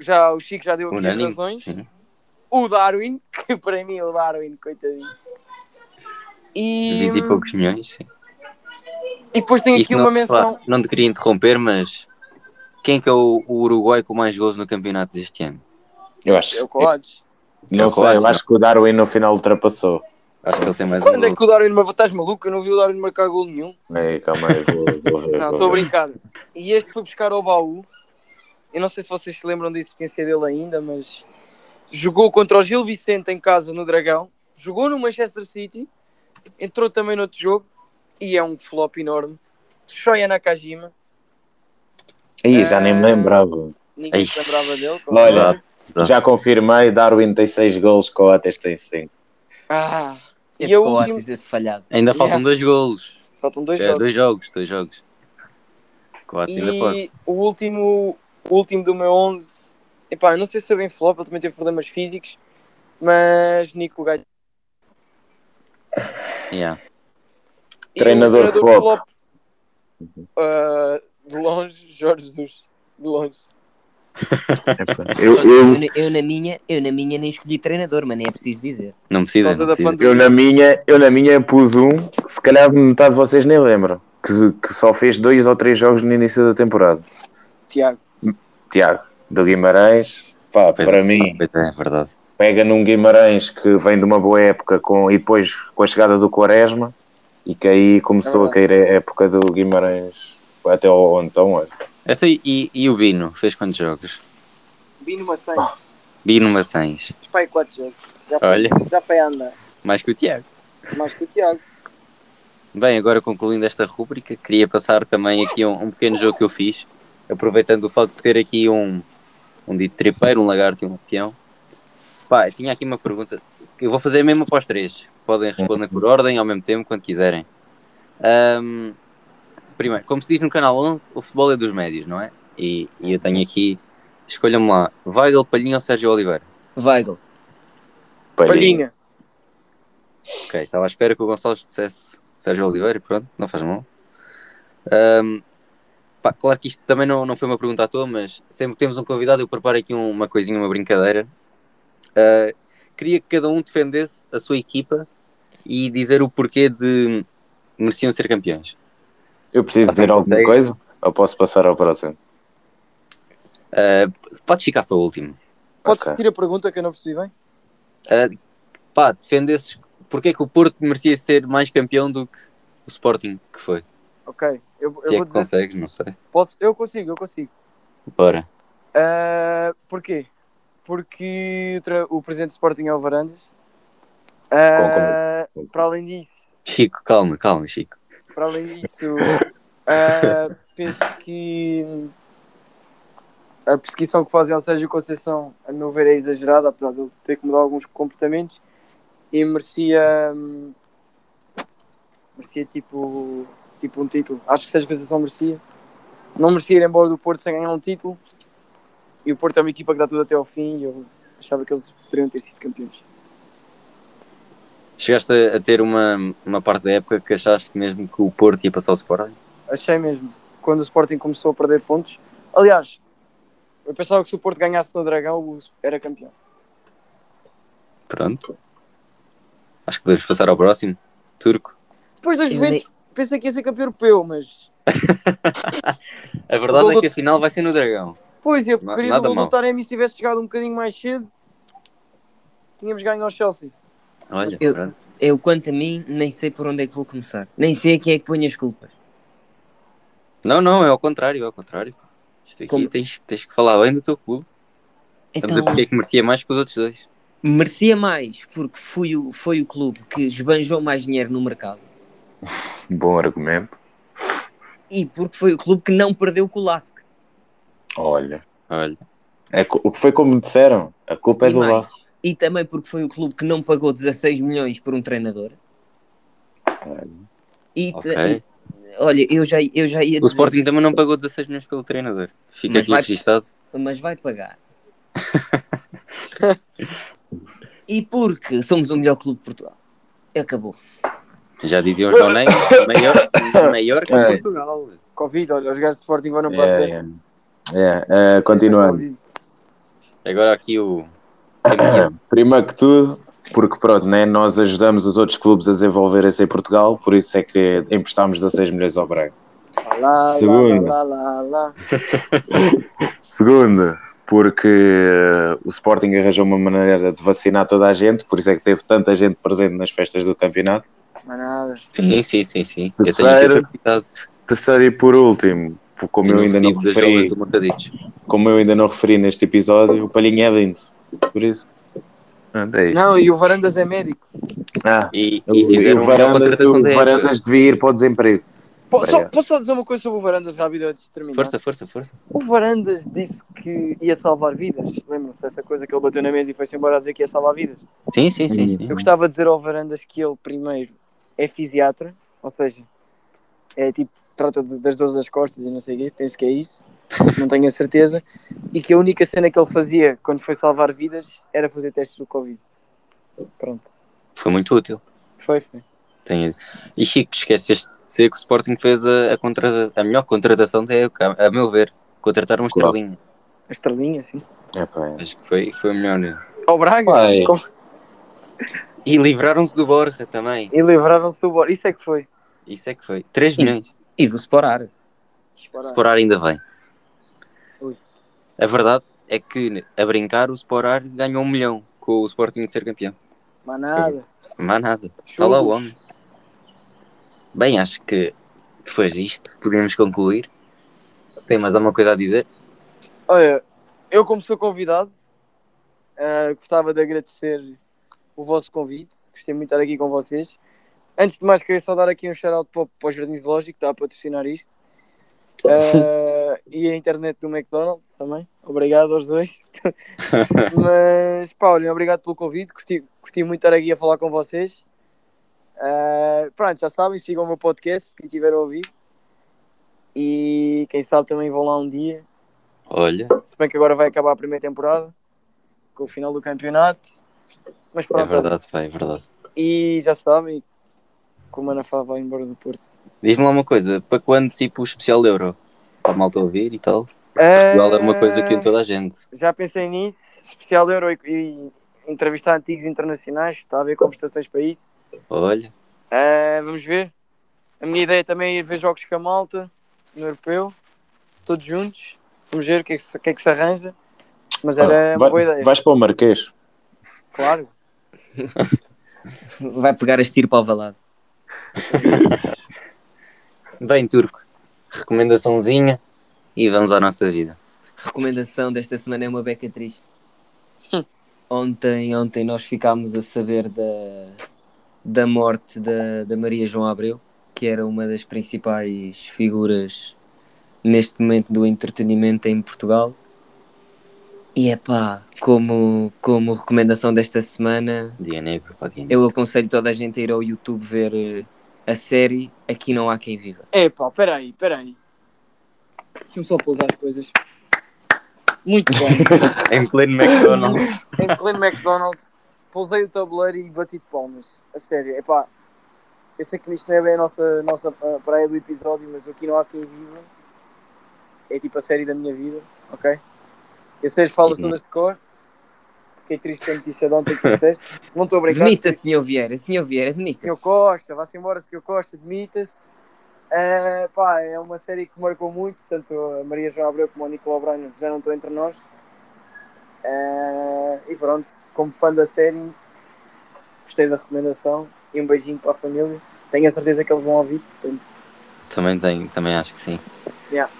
Já, o Chico já deu aqui as razões. Sim. O Darwin, que para mim é o Darwin, coitadinho. E, 20 e poucos milhões. Sim. e depois tem aqui não, uma menção. claro, não te queria interromper, mas quem é que é o, o Uruguai com mais gols no campeonato deste ano? Eu acho. É o Coates. Não É o sei, Coates, eu acho que o Darwin no final ultrapassou. Acho que ele tem mais um Quando é gol. que o Darwin marcou? Estás maluco? Eu não vi o Darwin marcar gol nenhum. Ei, calma aí, vou, vou ver. Não, estou a brincar. E este foi buscar ao baú. Eu não sei se vocês se lembram da existência dele ainda, mas jogou contra o Gil Vicente em casa no Dragão, jogou no Manchester City, entrou também no outro jogo e é um flop enorme. Shoya Nakajima, Ih, já nem me Ah. lembrava. ninguém Ai. se lembrava dele. Olha. Já confirmei, Darwin tem 6 gols, Coates tem 5. Ah, Esse e a Coates, esse falhado. Ainda faltam Yeah. dois golos. faltam dois É, jogos. dois jogos, dois jogos. Coates ainda pode. E o último, o último do meu 11, epá, eu não sei se foi bem flop, ele também teve problemas físicos, mas Nico Gaio. Yeah. E o Treinador flop. ah, de longe, Jorge Jesus. De longe. [LAUGHS] Eu, Eu, eu, na- eu na minha, eu na minha nem escolhi treinador, mas nem é preciso dizer. Não precisa, não precisa. eu, na minha, eu na minha pus um, que se calhar metade de vocês nem lembram, que, que só fez dois ou três jogos no início da temporada. Tiago. Tiago, do Guimarães, pá, Pois para é, mim, Pois é, é verdade. pega num Guimarães que vem de uma boa época com, e depois com a chegada do Quaresma, e que aí começou É a cair a época do Guimarães até ao então, olha. Então, e, e o Bino? Fez quantos jogos? Bino Maçãs. Bino Maçães. Pai, quatro jogos. Já foi, Olha. já foi a andar. Mais que o Tiago. Mais que o Tiago. Bem, agora concluindo esta rúbrica, queria passar também aqui um, um pequeno jogo que eu fiz, aproveitando o facto de ter aqui um, um dito tripeiro, um lagarto e um peão. Pá, tinha aqui uma pergunta, eu vou fazer mesmo para os três. Podem responder por ordem ao mesmo tempo, quando quiserem. Ahm, primeiro, como se diz no canal 11, o futebol é dos médios, não é? E, e eu tenho aqui, escolham-me lá, Weigl, Palhinha ou Sérgio Oliveira? Weigl. Palhinha. Ok, estava à espera que o Gonçalves dissesse Sérgio Oliveira, pronto, não faz mal. Ahm, Pá, claro que isto também não, não foi uma pergunta à toa, mas sempre que temos um convidado, eu preparo aqui um- uma coisinha, uma brincadeira. Ah, queria que cada um defendesse a sua equipa e dizer o porquê de mereciam ser campeões. Eu preciso Você dizer alguma consegue? coisa? Ou posso passar ao próximo? Ah, podes ficar para o último. Podes Ok. repetir a pergunta que eu não percebi bem? Ah, pá, defendesses porquê que o Porto merecia ser mais campeão do que o Sporting que foi. Ok, eu, eu O que é vou que dizer. consegues? Não sei. Posso, eu consigo, eu consigo. Bora. Ah, porquê? Porque o, tra- o presidente do Sporting é o Varandas. Concordo. para além disso, Chico, calma, calma, Chico. Para além disso, ah, penso que a perseguição que fazem ao Sérgio Conceição, a meu ver, é exagerada, apesar de ele ter que mudar alguns comportamentos, e merecia, merecia tipo, tipo um título. Acho que Sérgio Conceição merecia. Não merecia ir embora do Porto sem ganhar um título, e o Porto é uma equipa que dá tudo até ao fim, e eu achava que eles poderiam ter sido campeões. Chegaste a, a ter uma, uma parte da época que achaste mesmo que o Porto ia passar o Sporting? Achei mesmo. Quando o Sporting começou a perder pontos. Aliás, eu pensava que se o Porto ganhasse no Dragão, o- era campeão. Pronto. Acho que podemos passar ao próximo. Turco. Depois das Juventus, pensei que ia ser campeão europeu, mas. [LAUGHS] A verdade é que a final vai ser no Dragão. Pois, eu queria o mal. do Taremi se tivesse chegado um bocadinho mais cedo, tínhamos ganho ao Chelsea. Olha, Eu- pronto. Eu, quanto a mim, nem sei por onde é que vou começar. Nem sei a quem é que ponho as culpas. Não, não, é ao contrário, é ao contrário. Isto aqui Como? tens, tens que falar bem do teu clube. Então, a porque é que merecia mais que os outros dois. merecia mais porque fui o, foi o clube que esbanjou mais dinheiro no mercado. [LAUGHS] Bom argumento. E porque foi o clube que não perdeu com o Lask. Olha. Olha, É, co- o que foi como disseram. A culpa é E do mais. E também porque foi o clube que não pagou 16 milhões por um treinador. E te- ok. olha, eu já, eu já ia O Sporting também não pagou 16 milhões pelo treinador. Fica Mas aqui vai- registado. mas vai pagar. [LAUGHS] e porque somos o melhor clube de Portugal. Acabou. Já diziam os Donei, maior, maior que É. Portugal. Covid, olha, os gajos de Sporting vão para a É, festa. é, é, continuando. Covid. Agora aqui o. [CLEARS THROAT] Primeiro que tudo, porque pronto, né, nós ajudamos os outros clubes a desenvolverem-se em Portugal, por isso é que emprestámos 16 milhões ao Braga. Lá, Segundo. lá, lá. [LAUGHS] Segundo, porque eh, o Sporting arranjou uma maneira de vacinar toda a gente, por isso é que teve tanta gente presente nas festas do campeonato. Mas nada. Sim, sim, sim, sim. Eu Terceiro. Terceiro e por último, como eu ainda não das jogas referi, como eu ainda não referi neste episódio, o Palhinha é lindo. Por isso. Pronto, é isto. Não, e o Varandas é médico. Ah, E, o, e fizeram o Varandas, contratação o. Varandas devia ir para o desemprego. Po- só- posso só dizer uma coisa sobre o Varandas rápido antes de terminar? Força, força, força. O Varandas disse que ia salvar vidas. Lembram-se dessa coisa que ele bateu na mesa e foi-se embora a dizer que ia salvar vidas? Sim, sim, sim. sim. Eu gostava de dizer ao Varandas que ele, primeiro, é fisiatra, ou seja, é tipo, trata de- das dores das costas e não sei o quê, penso que é isso, não tenho a certeza, e que a única cena que ele fazia quando foi salvar vidas era fazer testes do Covid. Pronto, Foi muito útil. foi, foi. Tenho... E Chico, esqueceste de dizer que o Sporting fez a, a, contrata- a melhor contratação da época, a meu ver. Contratar um Claro. estrelinha. A estrelinha, sim. É, pá, é. Acho que foi, foi o melhor. Ao Braga, Vai. com- E livraram-se do Borja também. e livraram-se do Borja, isso é que foi. Isso é que foi. 3 milhões. E do Sporar. Sporar ainda vem. A verdade é que, a brincar, o Sporar ganhou um milhão com o Sporting de ser campeão. Mas nada. Mas nada. Está lá o homem. Bem, acho que depois disto podemos concluir. Tem mais alguma coisa a dizer? Olha, eu como sou convidado, ah, gostava de agradecer o vosso convite. Gostei muito de estar aqui com vocês. Antes de mais, queria só dar aqui um shout-out para, o- para o Jardim Zoológico, que está a patrocinar isto. Ah, e a internet do McDonald's também. Obrigado aos dois. [LAUGHS] Mas, olhem, obrigado pelo convite. Curti, curti muito estar aqui a falar com vocês. Ah, pronto, já sabem, sigam o meu podcast, quem tiver a ouvir. E quem sabe também vão lá um dia. Olha, Se bem que agora vai acabar a primeira temporada com o final do campeonato. Mas é pronto, verdade, vai, é verdade. e já sabem que o Manafá vai embora do Porto. Diz-me lá uma coisa, para quando tipo o especial Euro? para a malta ouvir e tal. Portugal é uma coisa que em Ah, toda a gente. Já pensei nisso, especial Euro e, e entrevistar antigos internacionais, está a haver conversações para isso. Olha, Ah, vamos ver. A minha ideia também é ir ver jogos com a malta no europeu, todos juntos. Vamos ver o que é que que, é que se arranja. Mas era Ah, uma vai- boa ideia, Vais para o Marquês. claro. Vai pegar as tiro para o valado. [LAUGHS] bem turco, recomendaçãozinha e vamos à nossa vida. recomendação desta semana é uma beca triste. ontem, ontem nós ficámos a saber da, da morte da, da Maria João Abreu, que era uma das principais figuras neste momento do entretenimento em Portugal. E é pá, como, como recomendação desta semana, Dia negro para dia negro. eu aconselho toda a gente a ir ao YouTube ver eh, a série Aqui Não Há Quem Viva. É pá, peraí, peraí. Deixa-me só pousar as coisas. Muito bom. [LAUGHS] Em pleno McDonald's. em pleno McDonald's, pousei o tabuleiro e bati de palmas. A sério, é pá. Eu sei que isto não é bem a nossa, nossa praia do episódio, mas aqui não há quem viva. É tipo a série da minha vida, ok? Eu sei as falas Uhum. todas de cor. Fiquei triste com a notícia de ontem que disseste. Não estou a brincar. Demita, senhor Vieira, senhor Vieira, demita. Senhor Costa, vá-se embora, Senhor Costa, demita-se. Ah, pá, é uma série que marcou muito, tanto a Maria João Abreu como o Nicolau Branho já não estão entre nós. Ah, e pronto, como fã da série, gostei da recomendação e um beijinho para a família. Tenho a certeza que eles vão ouvir, portanto, Também, tem, também acho que sim. Yeah.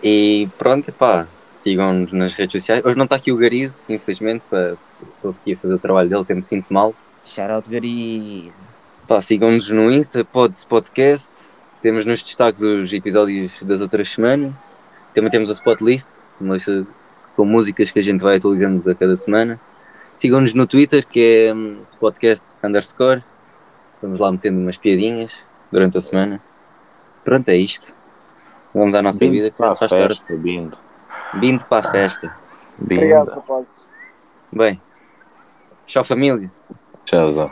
E pronto, pá, sigam-nos nas redes sociais. Hoje não está aqui o Garizo, infelizmente, pá, estou aqui a fazer o trabalho dele, até me sinto mal. Shout out Gariz. Pá, sigam-nos no Insta, Pods Podcast. Temos nos destaques os episódios das outras semanas. Também temos a Spotlist, uma lista com músicas que a gente vai atualizando a cada semana. Sigam-nos no Twitter, que é hum, Spotcast underscore. Vamos lá metendo umas piadinhas durante a semana. Pronto, é isto. Vamos à nossa Bindo vida, que para se faz tarde. festa, Bindo. Bindo para a festa. obrigado, rapazes. Bem, tchau família. Tchauzão.